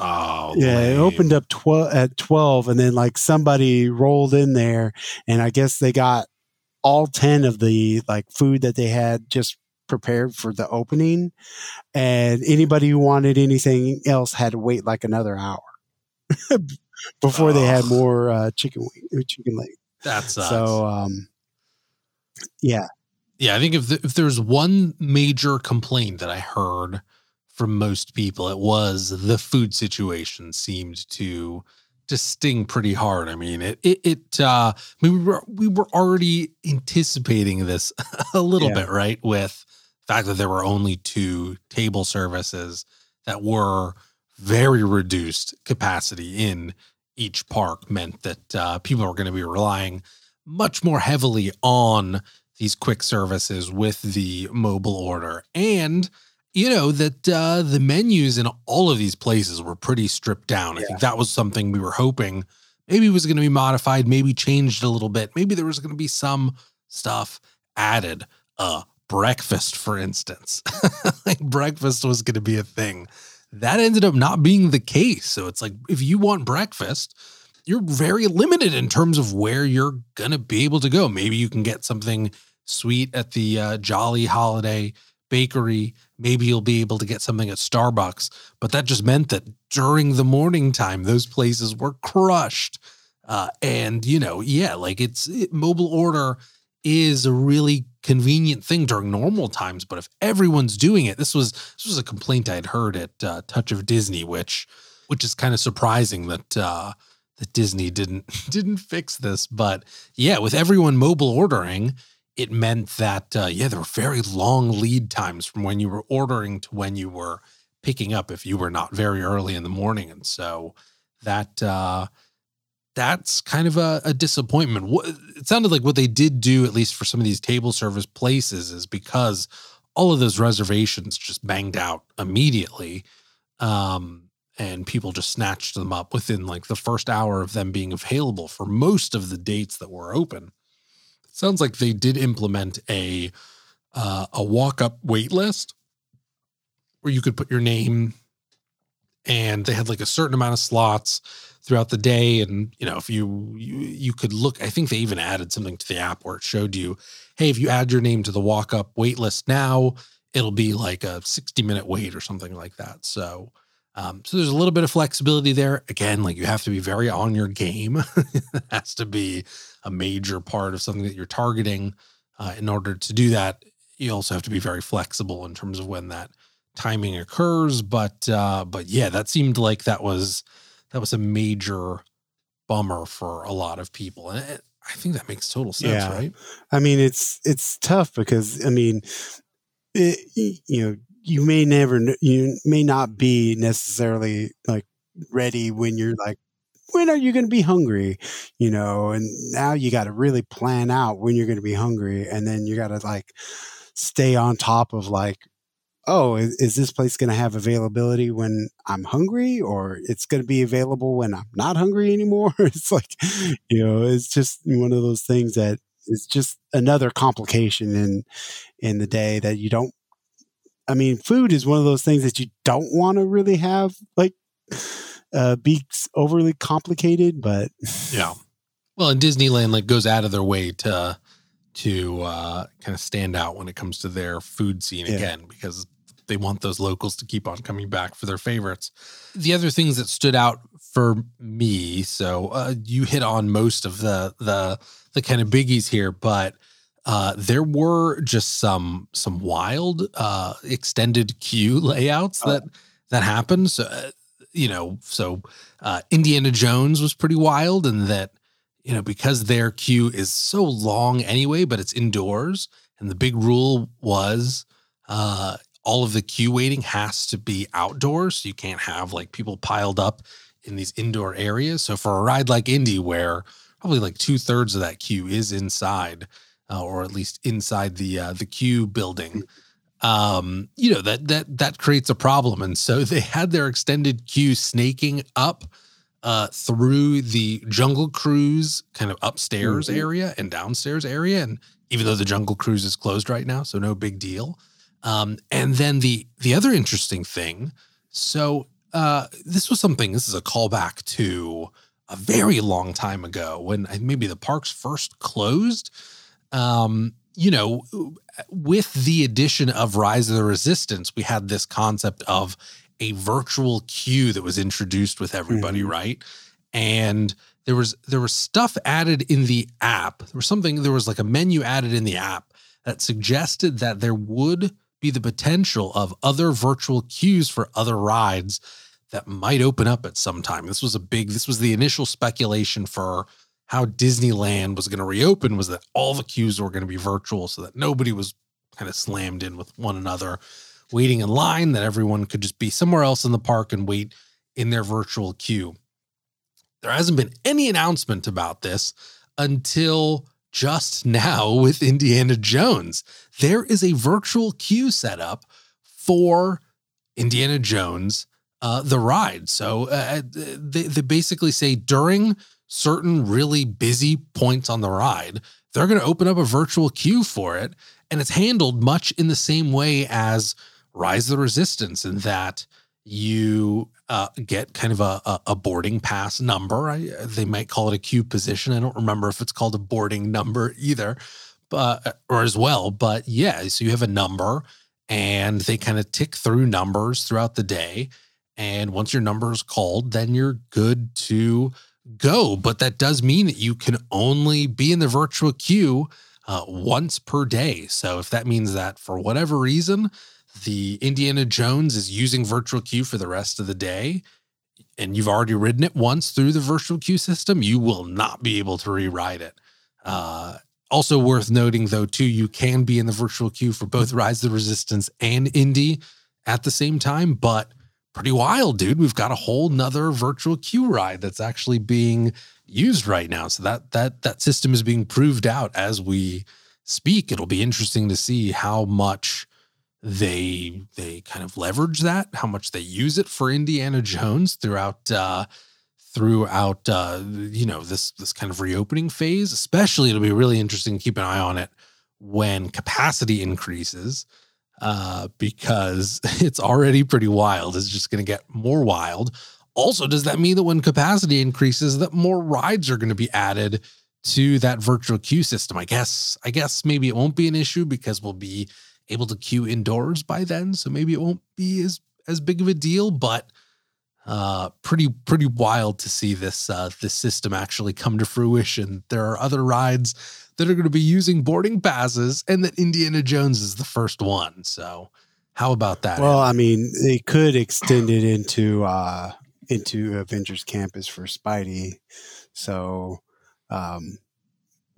Oh, yeah, it opened up 12 at 12 and then like somebody rolled in there and I guess they got all 10 of the like food that they had just prepared for the opening and anybody who wanted anything else had to wait like another hour [LAUGHS] before they had more uh, chicken wing, chicken leg. That sucks. So um yeah, yeah, I think if the, if there's one major complaint that I heard from most people, it was the food situation seemed to to sting pretty hard. I mean, it it, it uh, I mean, we were we were already anticipating this [LAUGHS] a little Yeah. bit, right? With fact that there were only two table services that were very reduced capacity in each park meant that uh, people are going to be relying much more heavily on these quick services with the mobile order. And you know that uh, the menus in all of these places were pretty stripped down. I think that was something we were hoping maybe was going to be modified maybe changed a little bit. Maybe there was going to be some stuff added uh breakfast for instance [LAUGHS] like breakfast was going to be a thing that ended up not being the case so it's like if you want breakfast you're very limited in terms of where you're going to be able to go. Maybe you can get something sweet at the uh, Jolly Holiday Bakery. Maybe you'll be able to get something at Starbucks. But that just meant that during the morning time, those places were crushed. Uh, and, you know, yeah, like it's it, mobile order is a really convenient thing during normal times. But if everyone's doing it, this was this was a complaint I'd heard at uh, Touch of Disney, which which is kind of surprising that uh, that Disney didn't [LAUGHS] didn't fix this. But yeah, with everyone mobile ordering, it meant that uh, yeah, there were very long lead times from when you were ordering to when you were picking up if you were not very early in the morning, and so that uh, that's kind of a, a disappointment. It sounded like what they did do, at least for some of these table service places, is because all of those reservations just banged out immediately. Um, and people just snatched them up within like the first hour of them being available for most of the dates that were open. It sounds like they did implement a uh, a walk up wait list where you could put your name and they had like a certain amount of slots throughout the day. And you know, if you, you you could look, I think they even added something to the app where it showed you, hey, if you add your name to the walk up wait list now, it'll be like a 60 minute wait or something like that. So um, so there's a little bit of flexibility there. Again, like you have to be very on your game. [LAUGHS] it has to be a major part of something that you're targeting. Uh, in order to do that, you also have to be very flexible in terms of when that timing occurs. But uh, but yeah, that seemed like that was that was a major bummer for a lot of people, and it, I think that makes total sense, yeah. right? I mean, it's it's tough because I mean, it, you know, you may never you may not be necessarily like ready when you're like when are you going to be hungry you know and now you got to really plan out when you're going to be hungry and then you got to like stay on top of like oh is, is this place going to have availability when i'm hungry or it's going to be available when i'm not hungry anymore [LAUGHS] it's like you know it's just one of those things that is just another complication in in the day that you don't I mean, food is one of those things that you don't want to really have like uh, be overly complicated, but yeah. [SIGHS] Well, and Disneyland like goes out of their way to to uh, kind of stand out when it comes to their food scene yeah. again because they want those locals to keep on coming back for their favorites. The other things that stood out for me, so uh, you hit on most of the the the kind of biggies here, but uh, there were just some some wild uh, extended queue layouts oh. that that happened. So, uh, you know, so uh, Indiana Jones was pretty wild, and that you know because their queue is so long anyway, but it's indoors, and the big rule was uh, all of the queue waiting has to be outdoors. So you can't have like people piled up in these indoor areas. So for a ride like Indy, where probably like two thirds of that queue is inside uh, or at least inside the uh, the queue building. Um, you know that that that creates a problem, and so [LAUGHS] they had their extended queue snaking up uh, through the Jungle Cruise kind of upstairs mm-hmm. area and downstairs area, and even though the Jungle Cruise is closed right now, so no big deal. Um, and then the the other interesting thing, so uh, this was something. This is a callback to a very long time ago when maybe the parks first closed um, you know, with the addition of Rise of the Resistance, we had this concept of a virtual queue that was introduced with everybody, mm-hmm. right? And there was there was stuff added in the app. There was something there was like a menu added in the app that suggested that there would be the potential of other virtual queues for other rides that might open up at some time. This was a big this was the initial speculation for how Disneyland was going to reopen was that all the queues were going to be virtual so that nobody was kind of slammed in with one another waiting in line, that everyone could just be somewhere else in the park and wait in their virtual queue. There hasn't been any announcement about this until just now with Indiana Jones. There is a virtual queue set up for Indiana Jones, uh, the ride. So uh, they, they basically say during certain really busy points on the ride, they're going to open up a virtual queue for it. And it's handled much in the same way as Rise of the Resistance, in that you uh, get kind of a, a, boarding pass number. I, they might call it a queue position. I don't remember if it's called a boarding number either, but or as well. But yeah, so you have a number, and they kind of tick through numbers throughout the day. And once your number is called, then you're good to go, but that does mean that you can only be in the virtual queue uh, once per day. So if that means that for whatever reason, the Indiana Jones is using virtual queue for the rest of the day, and you've already ridden it once through the virtual queue system, you will not be able to rewrite it. Uh, also worth noting, though, too, you can be in the virtual queue for both Rise of the Resistance and Indy at the same time, but pretty wild, dude. We've got a whole nother virtual queue ride that's actually being used right now. So that that that system is being proved out as we speak. It'll be interesting to see how much they they kind of leverage that, how much they use it for Indiana Jones throughout uh throughout uh you know this this kind of reopening phase. Especially it'll be really interesting to keep an eye on it when capacity increases uh, because [LAUGHS] it's already pretty wild. It's just going to get more wild. Also, does that mean that when capacity increases, that more rides are going to be added to that virtual queue system? I guess. I guess maybe it won't be an issue because we'll be able to queue indoors by then, so maybe it won't be as as big of a deal. But uh, pretty pretty wild to see this uh, this system actually come to fruition. There are other rides that are going to be using boarding passes, and that Indiana Jones is the first one. So, how about that? Well, I mean, they could extend it into uh, into Avengers Campus for Spidey. So, um,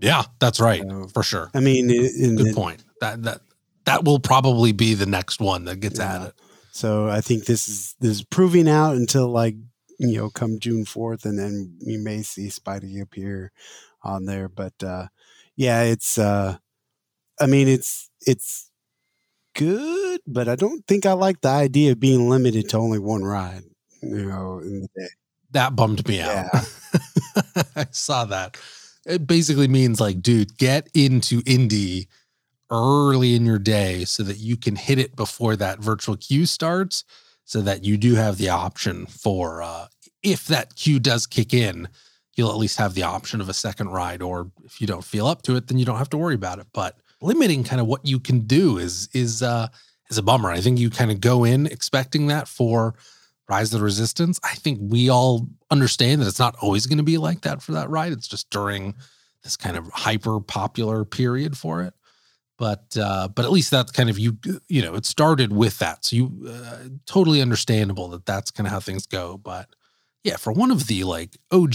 yeah, that's right for sure. I mean, in, good point. That that that will probably be the next one that gets Yeah. added. So I think this is this is proving out until like you know come June fourth, and then you may see Spidey appear on there. But uh, yeah, it's uh, I mean it's it's good, but I don't think I like the idea of being limited to only one ride. You know, in the day. That bummed me out. Yeah. [LAUGHS] I saw that. It basically means like, dude, get into Indy early in your day so that you can hit it before that virtual queue starts, so that you do have the option for uh, if that queue does kick in, you'll at least have the option of a second ride. Or if you don't feel up to it, then you don't have to worry about it. But limiting kind of what you can do is is uh, is a bummer. I think you kind of go in expecting that for Rise of the Resistance. I think we all understand that it's not always going to be like that for that ride. It's just during this kind of hyper popular period for it. But uh, but at least that's kind of you you know it started with that, so you uh, totally understandable that that's kind of how things go. But yeah, for one of the like OG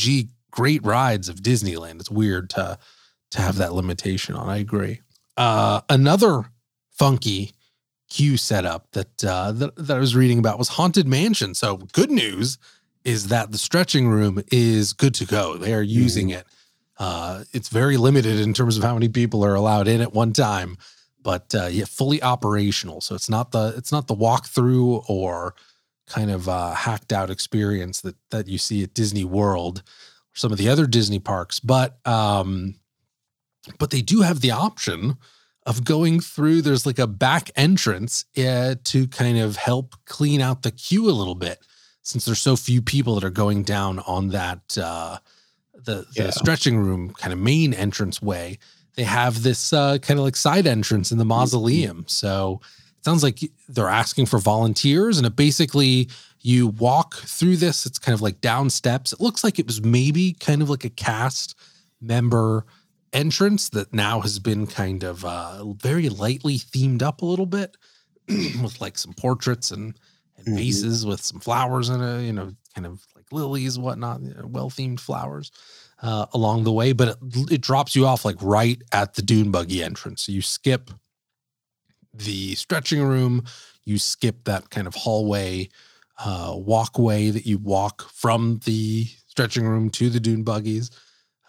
great rides of Disneyland, it's weird to to have that limitation on. I agree. Uh, another funky queue setup that, uh, that that I was reading about was Haunted Mansion. So good news is that the stretching room is good to go. They are using it. Uh, it's very limited in terms of how many people are allowed in at one time, but uh, yeah, fully operational. So it's not the it's not the walkthrough or kind of uh, hacked out experience that that you see at Disney World or some of the other Disney parks, but um, but they do have the option of going through. There's like a back entrance to kind of help clean out the queue a little bit, since there's so few people that are going down on that uh, the the Yeah. stretching room kind of main entrance way. They have this uh, kind of like side entrance in the mausoleum. So it sounds like they're asking for volunteers, and it basically you walk through this. It's kind of like down steps. It looks like it was maybe kind of like a cast member entrance that now has been kind of uh, very lightly themed up a little bit [CLEARS THROAT] with like some portraits and, and Mhm. vases with some flowers in it, you know, kind of like lilies, whatnot, well themed flowers uh, along the way. But it, it drops you off like right at the dune buggy entrance. So you skip the stretching room, you skip that kind of hallway uh, walkway that you walk from the stretching room to the dune buggies.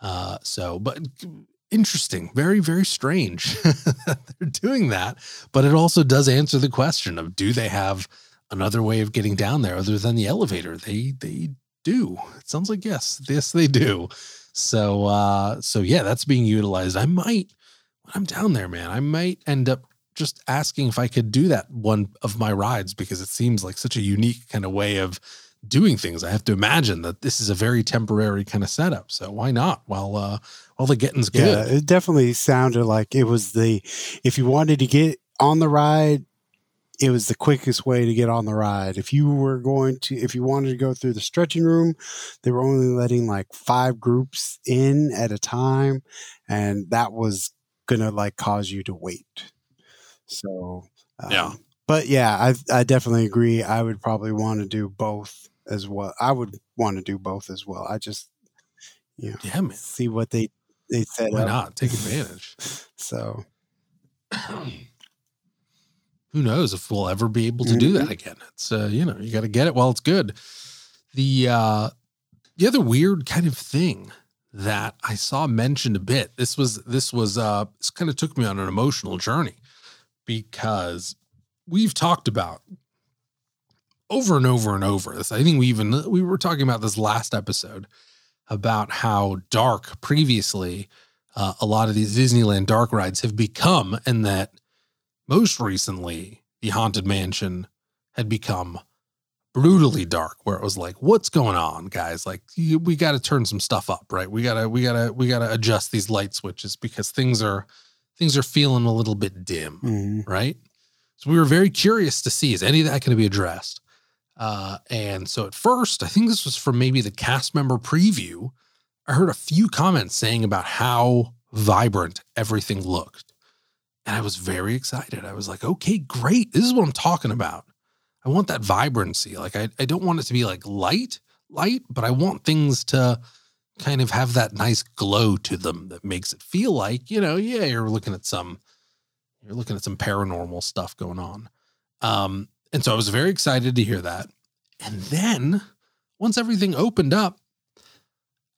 Uh, so, but interesting, very, very strange [LAUGHS] that they're doing that. But it also does answer the question of do they have another way of getting down there other than the elevator? They they do. It sounds like yes, yes they do. So uh, so yeah, that's being utilized. I might when I'm down there, man, I might end up just asking if I could do that one of my rides because it seems like such a unique kind of way of doing things. I have to imagine that this is a very temporary kind of setup. So why not? While uh while the getting's Yeah, good. it definitely sounded like it was the if you wanted to get on the ride, it was the quickest way to get on the ride. If you were going to if you wanted to go through the stretching room, they were only letting like five groups in at a time, and that was gonna like cause you to wait. So um, Yeah. but yeah, I I definitely agree. I would probably want to do both as well. I would want to do both as well. I just you know Yeah, man. see what they they said. Why up. not? Take advantage. [LAUGHS] So [COUGHS] Who knows if we'll ever be able to do that again? It's uh, you know, you got to get it while it's good. The uh the other weird kind of thing that I saw mentioned a bit. This was this was uh this kind of took me on an emotional journey because we've talked about over and over and over this. I think we even we were talking about this last episode about how dark previously uh, a lot of these Disneyland dark rides have become, and that most recently the Haunted Mansion had become brutally dark where it was like what's going on guys? Like you, we got to turn some stuff up right? We got to we got to we got to adjust these light switches because things are things are feeling a little bit dim Mhm. right? So we were very curious to see is any of that going to be addressed? Uh and so at first i think this was from maybe the cast member preview i heard a few comments saying about how vibrant everything looked and i was very excited i was like okay great this is what i'm talking about I want that vibrancy. Like I, I don't want it to be like light, light, but I want things to kind of have that nice glow to them that makes it feel like, you know, yeah, you're looking at some you're looking at some paranormal stuff going on. Um, and so I was very excited to hear that. And then once everything opened up,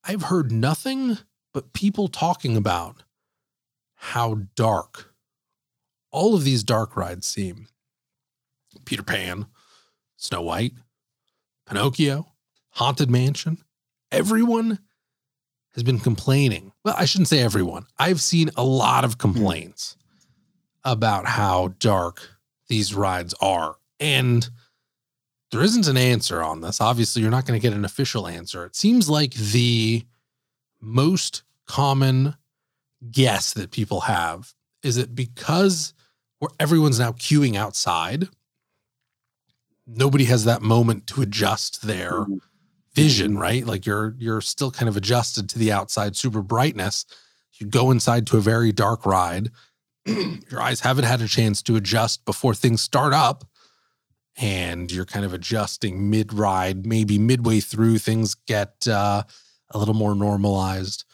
I've heard nothing but people talking about how dark all of these dark rides seem. Peter Pan, Snow White, Pinocchio, Haunted Mansion. Everyone has been complaining. Well, I shouldn't say everyone. I've seen a lot of complaints about how dark these rides are. And there isn't an answer on this. Obviously, you're not going to get an official answer. It seems like the most common guess that people have is that because where everyone's now queuing outside, nobody has that moment to adjust their vision, right? Like you're you're still kind of adjusted to the outside super brightness. You go inside to a very dark ride. [CLEARS THROAT] your eyes haven't had a chance to adjust before things start up. And you're kind of adjusting mid ride, maybe midway through, things get uh, a little more normalized.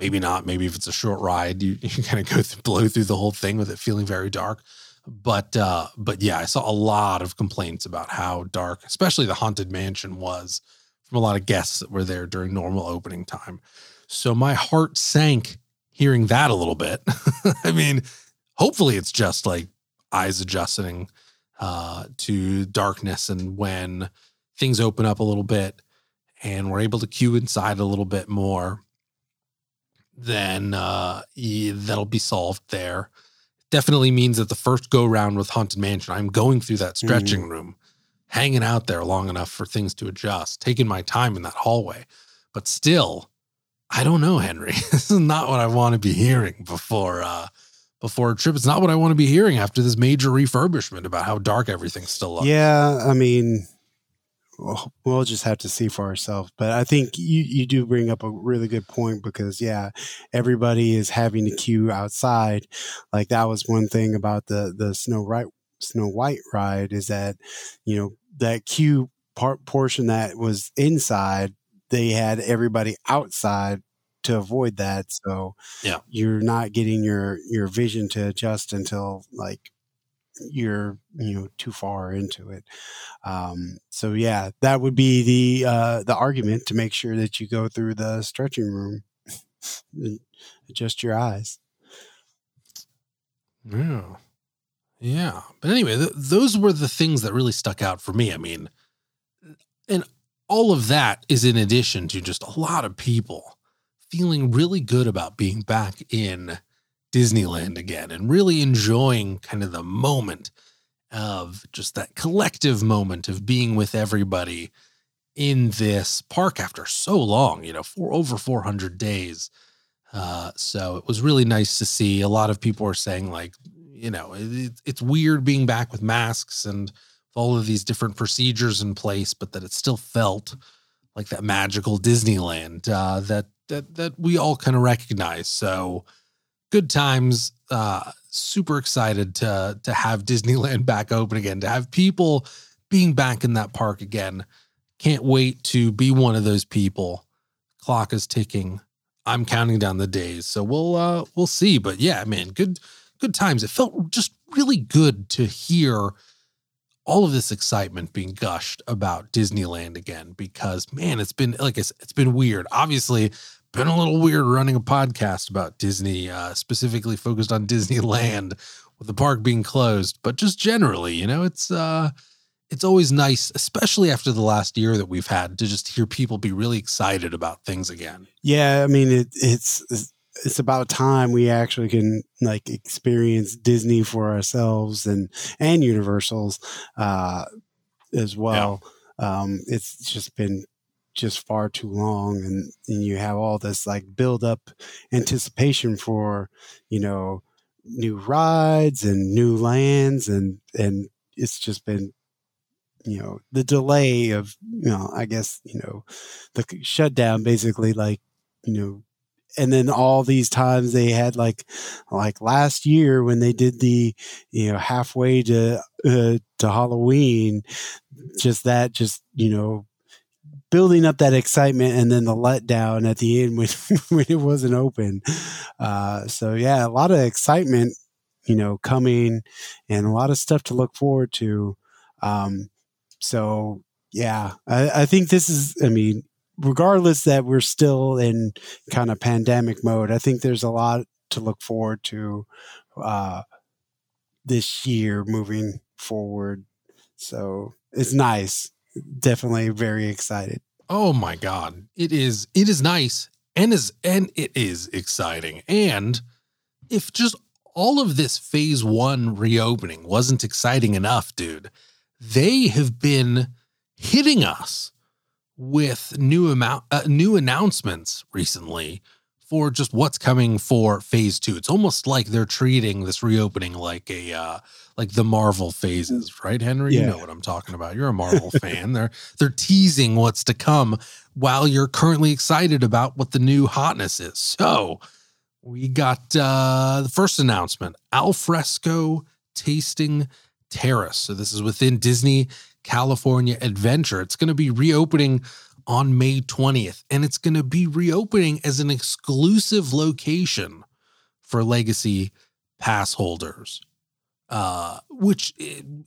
Maybe not. Maybe if it's a short ride, you, [LAUGHS] you kind of go through, blow through the whole thing with it feeling very dark. But uh but yeah i saw a lot of complaints about how dark especially the haunted mansion was from a lot of guests that were there during normal opening time. So my heart sank hearing that a little bit. [LAUGHS] I mean hopefully it's just like eyes adjusting uh to darkness and when things open up a little bit and we're able to queue inside a little bit more then uh that'll be solved there definitely means that the first go round with Haunted Mansion, I'm going through that stretching room, hanging out there long enough for things to adjust, taking my time in that hallway. But still, I don't know, Henry. [LAUGHS] this is not what I want to be hearing before uh before a trip. It's not what I want to be hearing after this major refurbishment about how dark everything still looks. Yeah, I mean, we'll, we'll just have to see for ourselves. But I think you, you do bring up a really good point because, yeah, everybody is having to queue outside. Like that was one thing about the the Snow White Snow White ride is that you know that queue part portion that was inside, they had everybody outside to avoid that. So Yeah. you're not getting your your vision to adjust until like you're you know too far into it um so yeah that would be the uh the argument to make sure that you go through the stretching room [LAUGHS] and adjust your eyes Yeah. Yeah. But anyway, th- those were the things that really stuck out for me. I mean, and all of that is in addition to just a lot of people feeling really good about being back in Disneyland again and really enjoying kind of the moment of just that collective moment of being with everybody in this park after so long, you know, for over 400 days. Uh, so it was really nice to see. A lot of people were saying, like, you know, it, it's weird being back with masks and all of these different procedures in place, but that it still felt like that magical Disneyland uh, that that that we all kind of recognize. So good times. Uh, super excited to to have Disneyland [LAUGHS] back open again. To have people being back in that park again. Can't wait to be one of those people. Clock is ticking. I'm counting down the days, so we'll uh we'll see. But yeah, man, good good times. It felt just really good to hear all of this excitement being gushed about Disneyland again because man, it's been like I said, it's been weird. Obviously, been a little weird running a podcast about Disney, uh, specifically focused on Disneyland with the park being closed, but just generally, you know, it's uh it's always nice, especially after the last year that we've had, to just hear people be really excited about things again. yeah i mean it, it's it's- it's about time we actually can like experience disney for ourselves and and universals uh as well. Um, it's just been just far too long, and, and you have all this like build up anticipation for, you know, new rides and new lands, and and it's just been you know the delay of you know i guess you know the shutdown basically like you know and then all these times they had like like last year when they did the you know halfway to uh, to Halloween just that just you know building up that excitement and then the letdown at the end when [LAUGHS] when it wasn't open uh, so yeah a lot of excitement you know coming and a lot of stuff to look forward to um, so yeah I, I think this is i mean regardless that we're still in kind of pandemic mode, I think there's a lot to look forward to uh, this year moving forward. So it's nice. Definitely very excited. Oh my god. It is it is nice and is and it is exciting. And if just all of this phase 1 reopening wasn't exciting enough, dude, they have been hitting us with new amount uh, new announcements recently for just what's coming for phase 2 it's almost like they're treating this reopening like a uh like the marvel phases right henry? Yeah. you know what i'm talking about. You're a marvel fan. They're they're teasing what's to come while you're currently excited about what the new hotness is. So we got uh the first announcement alfresco tasting terrace. So this is within disney California Adventure. It's going to be reopening on May 20th, and it's going to be reopening as an exclusive location for legacy pass holders, uh, which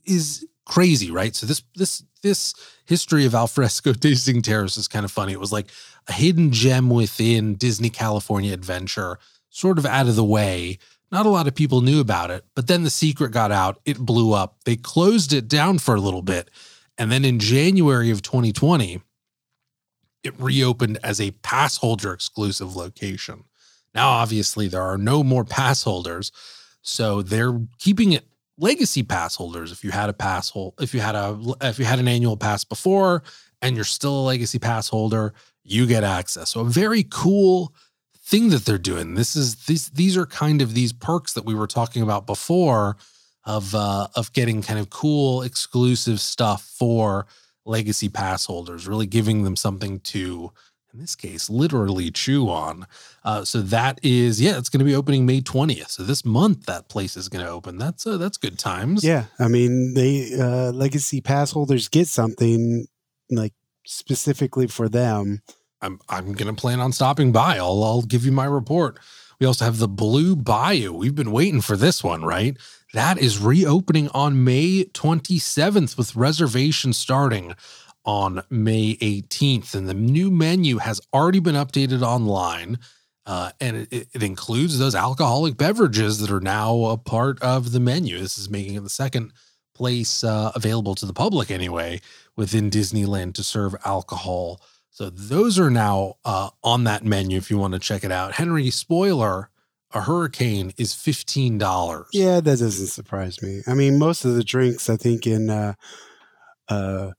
is crazy, right? So this this this history of Alfresco [LAUGHS] Tasting Terrace is kind of funny. It was like a hidden gem within Disney California Adventure, sort of out of the way. Not a lot of people knew about it, but then the secret got out. It blew up. They closed it down for a little bit. And then in January of 2020, it reopened as a pass holder exclusive location. Now, obviously, there are no more pass holders. So they're keeping it legacy pass holders. If you had a pass hold, if you had a if you had an annual pass before and you're still a legacy pass holder, you get access. So a very cool thing that they're doing. This is these these are kind of these perks that we were talking about before of uh, of getting kind of cool exclusive stuff for legacy pass holders, really giving them something to in this case literally chew on. Uh, so that is yeah, it's going to be opening May twentieth. So this month that place is going to open. That's uh, that's good times. Yeah, I mean they uh, legacy pass holders get something like specifically for them I'm I'm gonna plan on stopping by. I'll I'll give you my report. We also have the Blue Bayou. We've been waiting for this one, right? That is reopening on May 27th with reservations starting on May 18th. And the new menu has already been updated online. Uh, and it, it, includes those alcoholic beverages that are now a part of the menu. This is making it the second place uh, available to the public, anyway, within Disneyland to serve alcohol so those are now uh, on that menu if you want to check it out. Henry, spoiler, a hurricane is fifteen dollars. Yeah, that doesn't surprise me. I mean, most of the drinks I think in uh, uh,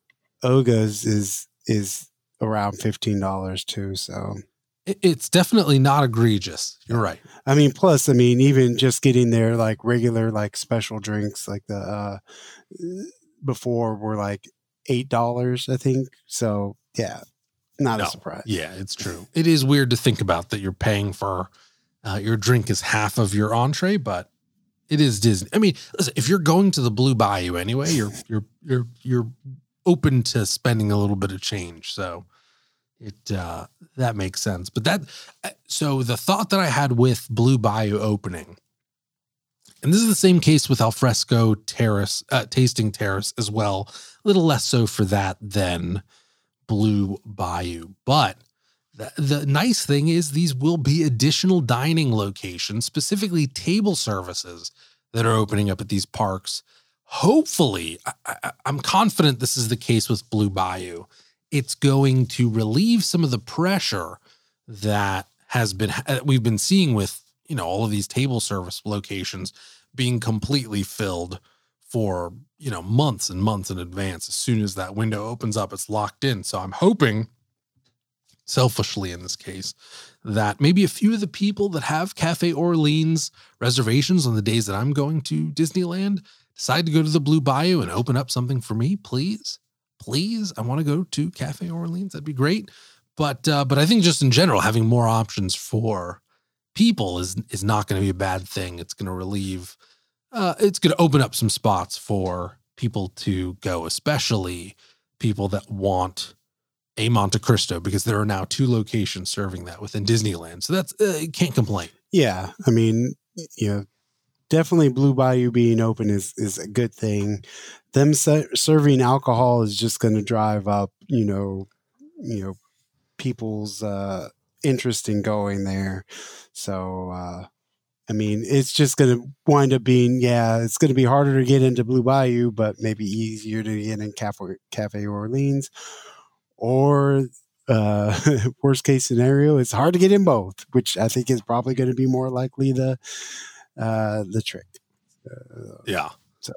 Oga's is is around fifteen dollars too. So it's definitely not egregious. You're right. I mean, plus, I mean, even just getting there like regular like special drinks like the uh before were like eight dollars, I think. So yeah, not no. a surprise. Yeah, it's true. It is weird to think about that you're paying for uh, your drink is half of your entree, but it is Disney. I mean, listen, if you're going to the Blue Bayou anyway, you're [LAUGHS] you're you're you're open to spending a little bit of change. So it uh that makes sense. But that uh, so the thought that I had with Blue Bayou opening, and this is the same case with Alfresco Terrace, uh, Tasting Terrace as well. A little less so for that than Blue Bayou. But the, nice thing is, these will be additional dining locations, specifically table services that are opening up at these parks. Hopefully, I, am confident this is the case with Blue Bayou. It's going to relieve some of the pressure that has been uh, we've been seeing with you know all of these table service locations being completely filled for you know, months and months in advance. As soon as that window opens up, it's locked in. So I'm hoping, selfishly in this case, that maybe a few of the people that have Cafe Orleans reservations on the days that I'm going to Disneyland decide to go to the Blue Bayou and open up something for me, please. Please, I want to go to Cafe Orleans. That'd be great. But uh, but I think just in general, having more options for people is is not going to be a bad thing. It's going to relieve. Uh, it's going to open up some spots for people to go, especially people that want a Monte Cristo, because there are now two locations serving that within Disneyland. So that's uh, can't complain. Yeah, I mean, you know, definitely Blue Bayou being open is is a good thing. Them se- serving alcohol is just going to drive up, you know, you know, people's uh, interest in going there. So, uh, I mean, it's just going to wind up being, yeah, it's going to be harder to get into Blue Bayou, but maybe easier to get in Cafe, Cafe Orleans. Or, uh, [LAUGHS] worst case scenario, it's hard to get in both, which I think is probably going to be more likely the uh, the trick. Uh, yeah. So,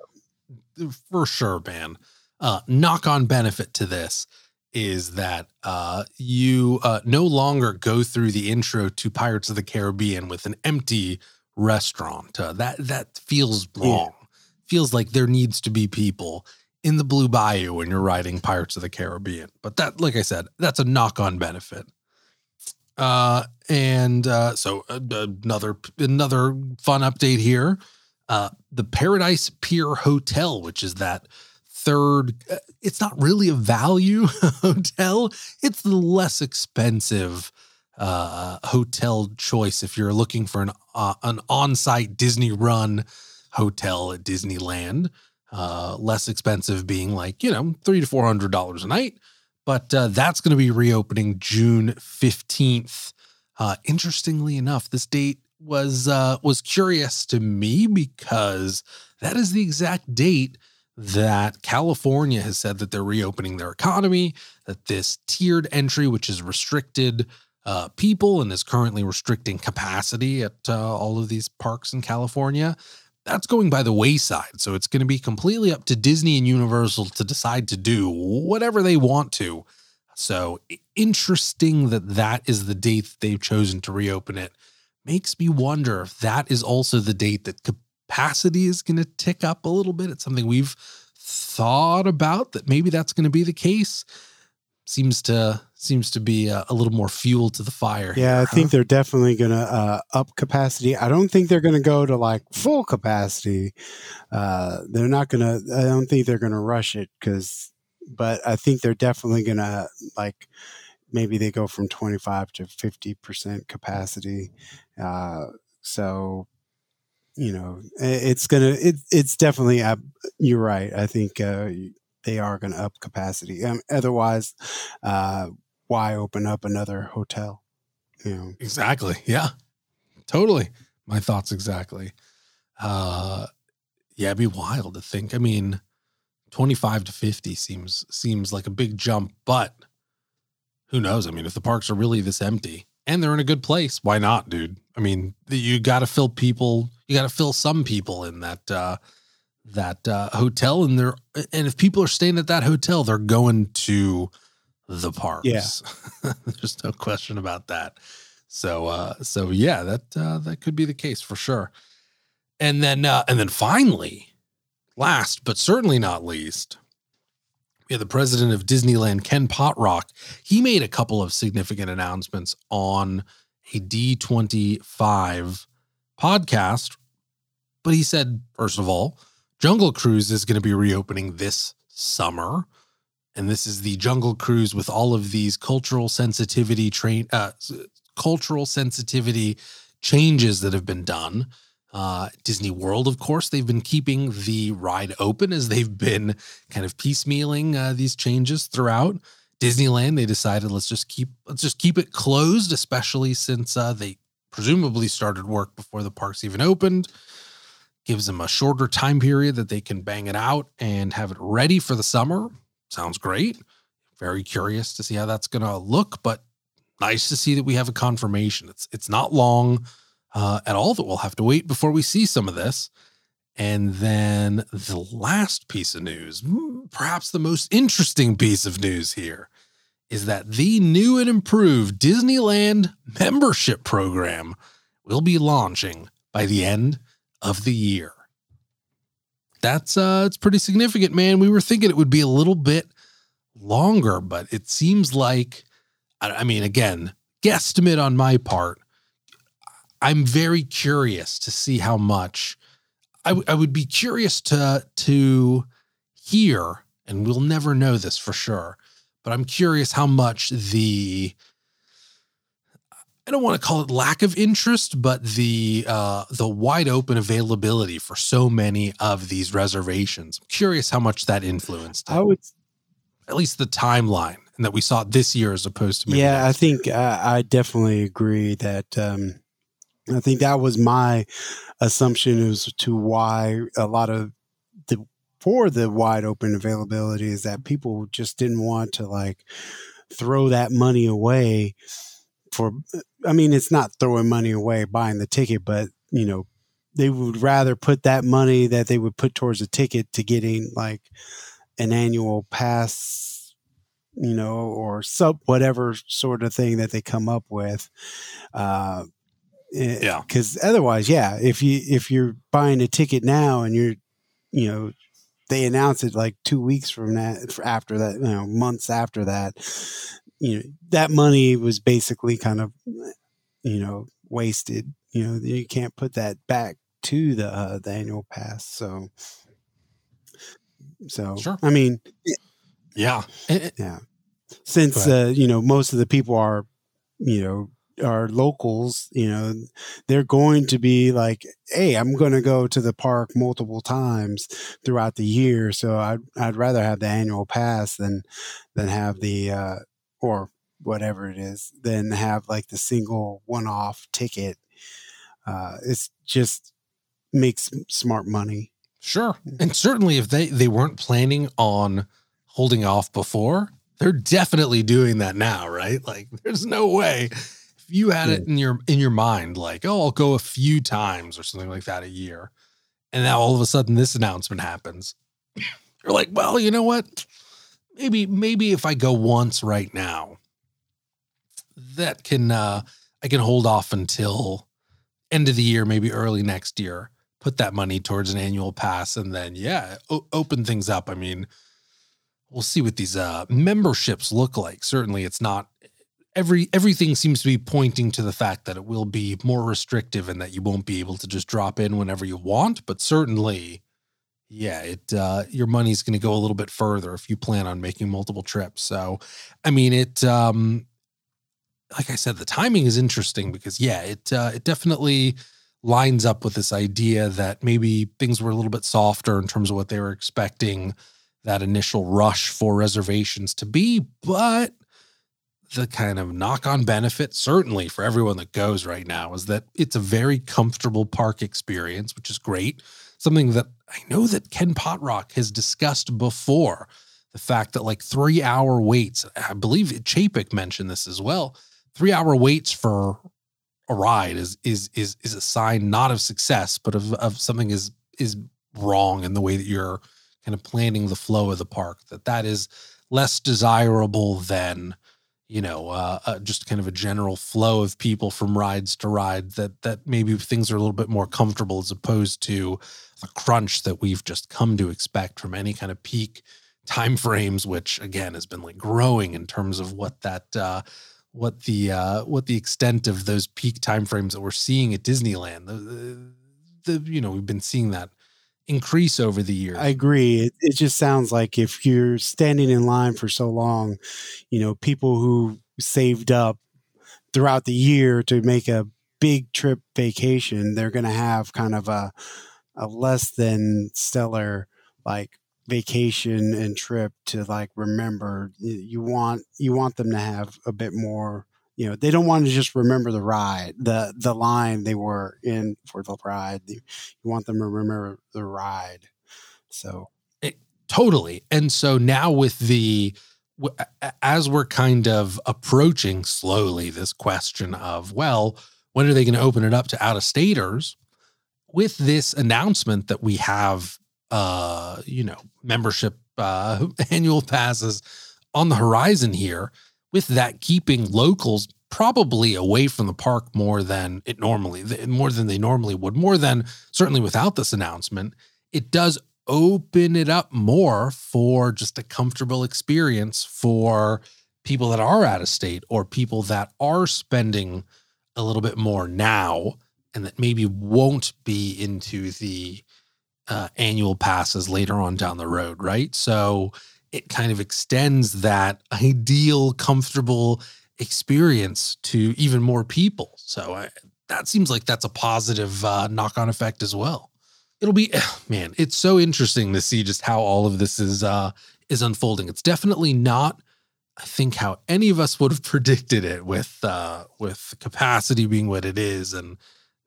for sure, man. Uh, knock on benefit to this is that uh, you uh, no longer go through the intro to Pirates of the Caribbean with an empty restaurant. Uh, that that feels wrong. Yeah. Feels like there needs to be people in the Blue Bayou when you're riding Pirates of the Caribbean. But that, like I said, that's a knock-on benefit. Uh, and uh, so uh, another another fun update here. Uh, the Paradise Pier Hotel, which is that third. Uh, it's not really a value [LAUGHS] hotel. It's the less expensive uh, hotel choice if you're looking for an uh, an on-site Disney run hotel at Disneyland. Uh, less expensive being like you know three to four hundred dollars a night, but uh, that's going to be reopening June fifteenth. Uh, interestingly enough, this date was uh, was curious to me because that is the exact date that California has said that they're reopening their economy, that this tiered entry, which is restricted uh, people and is currently restricting capacity at uh, all of these parks in California, that's going by the wayside. So it's going to be completely up to Disney and Universal to decide to do whatever they want to. So interesting that that is the date that they've chosen to reopen it. Makes me wonder if that is also the date that capacity is going to tick up a little bit. It's something we've thought about that maybe that's going to be the case. Seems to seems to be a, a little more fuel to the fire. Yeah, here, I huh? think they're definitely going to uh, up capacity. I don't think they're going to go to like full capacity. Uh, they're not going to. I don't think they're going to rush it because, but I think they're definitely going to like maybe they go from 25 to 50% capacity. Uh, so you know, it's gonna it, it's definitely uh, you're right. I think uh, they are going to up capacity. Um, otherwise, uh, why open up another hotel? You know, exactly. Yeah, totally. My thoughts exactly. Uh, yeah, it'd be wild to think. I mean, twenty five to fifty seems seems like a big jump, but who knows? I mean, if the parks are really this empty and they're in a good place, why not, dude? I mean, you got to fill people you got to fill some people in that uh, that uh, hotel, and they're and if people are staying at that hotel, they're going to the parks. Yeah, [LAUGHS] there's no question about that. So uh, so yeah, that uh, that could be the case for sure. And then uh, and then finally, last but certainly not least, yeah, the president of Disneyland, Ken Potrock, he made a couple of significant announcements on a D25 podcast. But he said, first of all, Jungle Cruise is going to be reopening this summer. And this is the Jungle Cruise with all of these cultural sensitivity train uh, cultural sensitivity changes that have been done. Uh, Disney World, of course, they've been keeping the ride open as they've been kind of piecemealing uh, these changes throughout. Disneyland, they decided let's just keep let's just keep it closed, especially since uh, they presumably started work before the parks even opened. Gives them a shorter time period that they can bang it out and have it ready for the summer. Sounds great. Very curious to see how that's going to look, but nice to see that we have a confirmation. It's it's not long uh, at all that we'll have to wait before we see some of this. And then the last piece of news, mm, perhaps the most interesting piece of news here, is that the new and improved Disneyland membership program will be launching by the end of the year. That's uh it's pretty significant, man. We were thinking it would be a little bit longer, but it seems like I, mean, again, guesstimate on my part. I'm very curious to see how much I, w- I would be curious to to hear, and we'll never know this for sure, but I'm curious how much the I don't want to call it lack of interest, but the uh, the wide open availability for so many of these reservations. I'm curious how much that influenced. It. I would, at least the timeline, and that we saw this year as opposed to maybe yeah, I think I, I definitely agree that. Um, I think that was my assumption as to why a lot of the for the wide open availability is that people just didn't want to like throw that money away for I mean it's not throwing money away buying the ticket but you know they would rather put that money that they would put towards a ticket to getting like an annual pass you know or sub whatever sort of thing that they come up with uh Yeah. because otherwise yeah if you if you're buying a ticket now and you're you know they announce it like two weeks from that after that you know months after that you know that money was basically kind of you know wasted you know you can't put that back to the uh, the annual pass so. So Sure. i mean yeah, And- and- yeah. Since uh, you know most of the people are you know are locals you know they're going to be like hey i'm going to go to the park multiple times throughout the year so i'd, I'd rather have the annual pass than than have the uh or whatever it is than have like the single one-off ticket uh it's just makes smart money Sure. And certainly if they they weren't planning on holding off before, they're definitely doing that now, right? Like there's no way if you had it in your in your mind like, "Oh, I'll go a few times or something like that a year." And now all of a sudden this announcement happens. You're like, "Well, you know what? Maybe maybe if I go once right now, that can uh I can hold off until end of the year, maybe early next year." put that money towards an annual pass and then yeah o- open things up i mean we'll see what these uh memberships look like certainly it's not every everything seems to be pointing to the fact that it will be more restrictive and that you won't be able to just drop in whenever you want but certainly yeah it uh your money's going to go a little bit further if you plan on making multiple trips so i mean it um like i said the timing is interesting because yeah it uh it definitely lines up with this idea that maybe things were a little bit softer in terms of what they were expecting that initial rush for reservations to be, but the kind of knock on benefit, certainly for everyone that goes right now, is that it's a very comfortable park experience, which is great. Something that I know that Ken Potrock has discussed before. The fact that like three hour waits, I believe Chapek mentioned this as well. Three hour waits for a ride is is is is a sign not of success, but of of something is is wrong in the way that you're kind of planning the flow of the park. That that is less desirable than you know uh, uh, just kind of a general flow of people from rides to ride. That that maybe things are a little bit more comfortable as opposed to the crunch that we've just come to expect from any kind of peak time frames, which again has been like growing in terms of what that. Uh, what the uh, what the extent of those peak timeframes that we're seeing at Disneyland. The, the, the you know we've been seeing that increase over the years. I agree. It, it just sounds like if you're standing in line for so long, you know, people who saved up throughout the year to make a big trip vacation, they're going to have kind of a a less than stellar like vacation and trip to like remember you want you want them to have a bit more you know they don't want to just remember the ride the the line they were in for the ride you want them to remember the ride so it, totally. And so now with the as we're kind of approaching slowly this question of well, when are they going to open it up to out of staters? With this announcement that we have, uh, you know, membership uh, [LAUGHS] annual passes on the horizon here, with that keeping locals probably away from the park more than it normally more than they normally would more than certainly without this announcement it does open it up more for just a comfortable experience for people that are out of state or people that are spending a little bit more now and that maybe won't be into the uh, annual passes later on down the road right so it kind of extends that ideal comfortable experience to even more people. So I, that seems like that's a positive uh, knock on effect as well. It'll be [SIGHS] man, it's so interesting to see just how all of this is uh, is unfolding. It's definitely not, I think, how any of us would have predicted it with uh, with capacity being what it is, and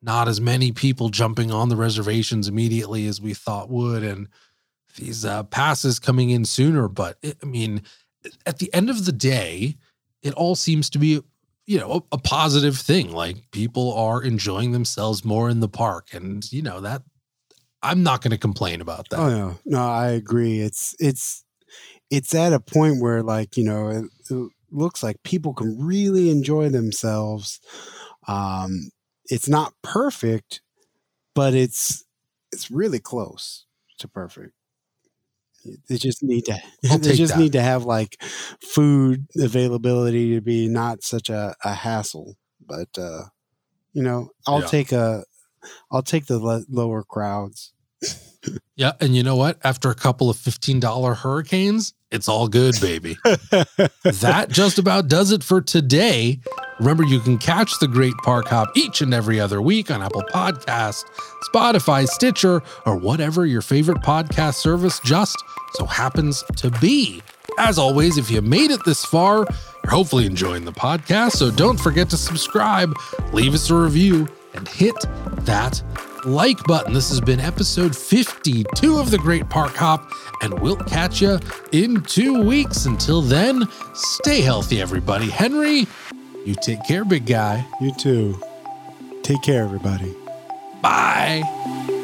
not as many people jumping on the reservations immediately as we thought would, and these uh, passes coming in sooner. But it, I mean, at the end of the day, it all seems to be you know a, a, positive thing like people are enjoying themselves more in the park and you know that i'm not going to complain about that oh no no i agree it's it's it's at a point where like you know it, it looks like people can really enjoy themselves um it's not perfect but it's it's really close to perfect they just need to. [LAUGHS] They just that. need to have like food availability to be not such a, a hassle. But uh, you know, I'll yeah. take a. I'll take the le- lower crowds. [LAUGHS] yeah, and you know what? After a couple of fifteen dollar hurricanes, it's all good, baby. [LAUGHS] that just about does it for today. Remember, you can catch the Great Park Hop each and every other week on Apple Podcast, Spotify, Stitcher, or whatever your favorite podcast service just so happens to be. As always, if you made it this far, you're hopefully enjoying the podcast. So don't forget to subscribe, leave us a review, and hit that like button. This has been episode 52 of the Great Park Hop, and we'll catch you in two weeks. Until then, stay healthy, everybody. Henry, you take care, big guy. You too. Take care, everybody. Bye.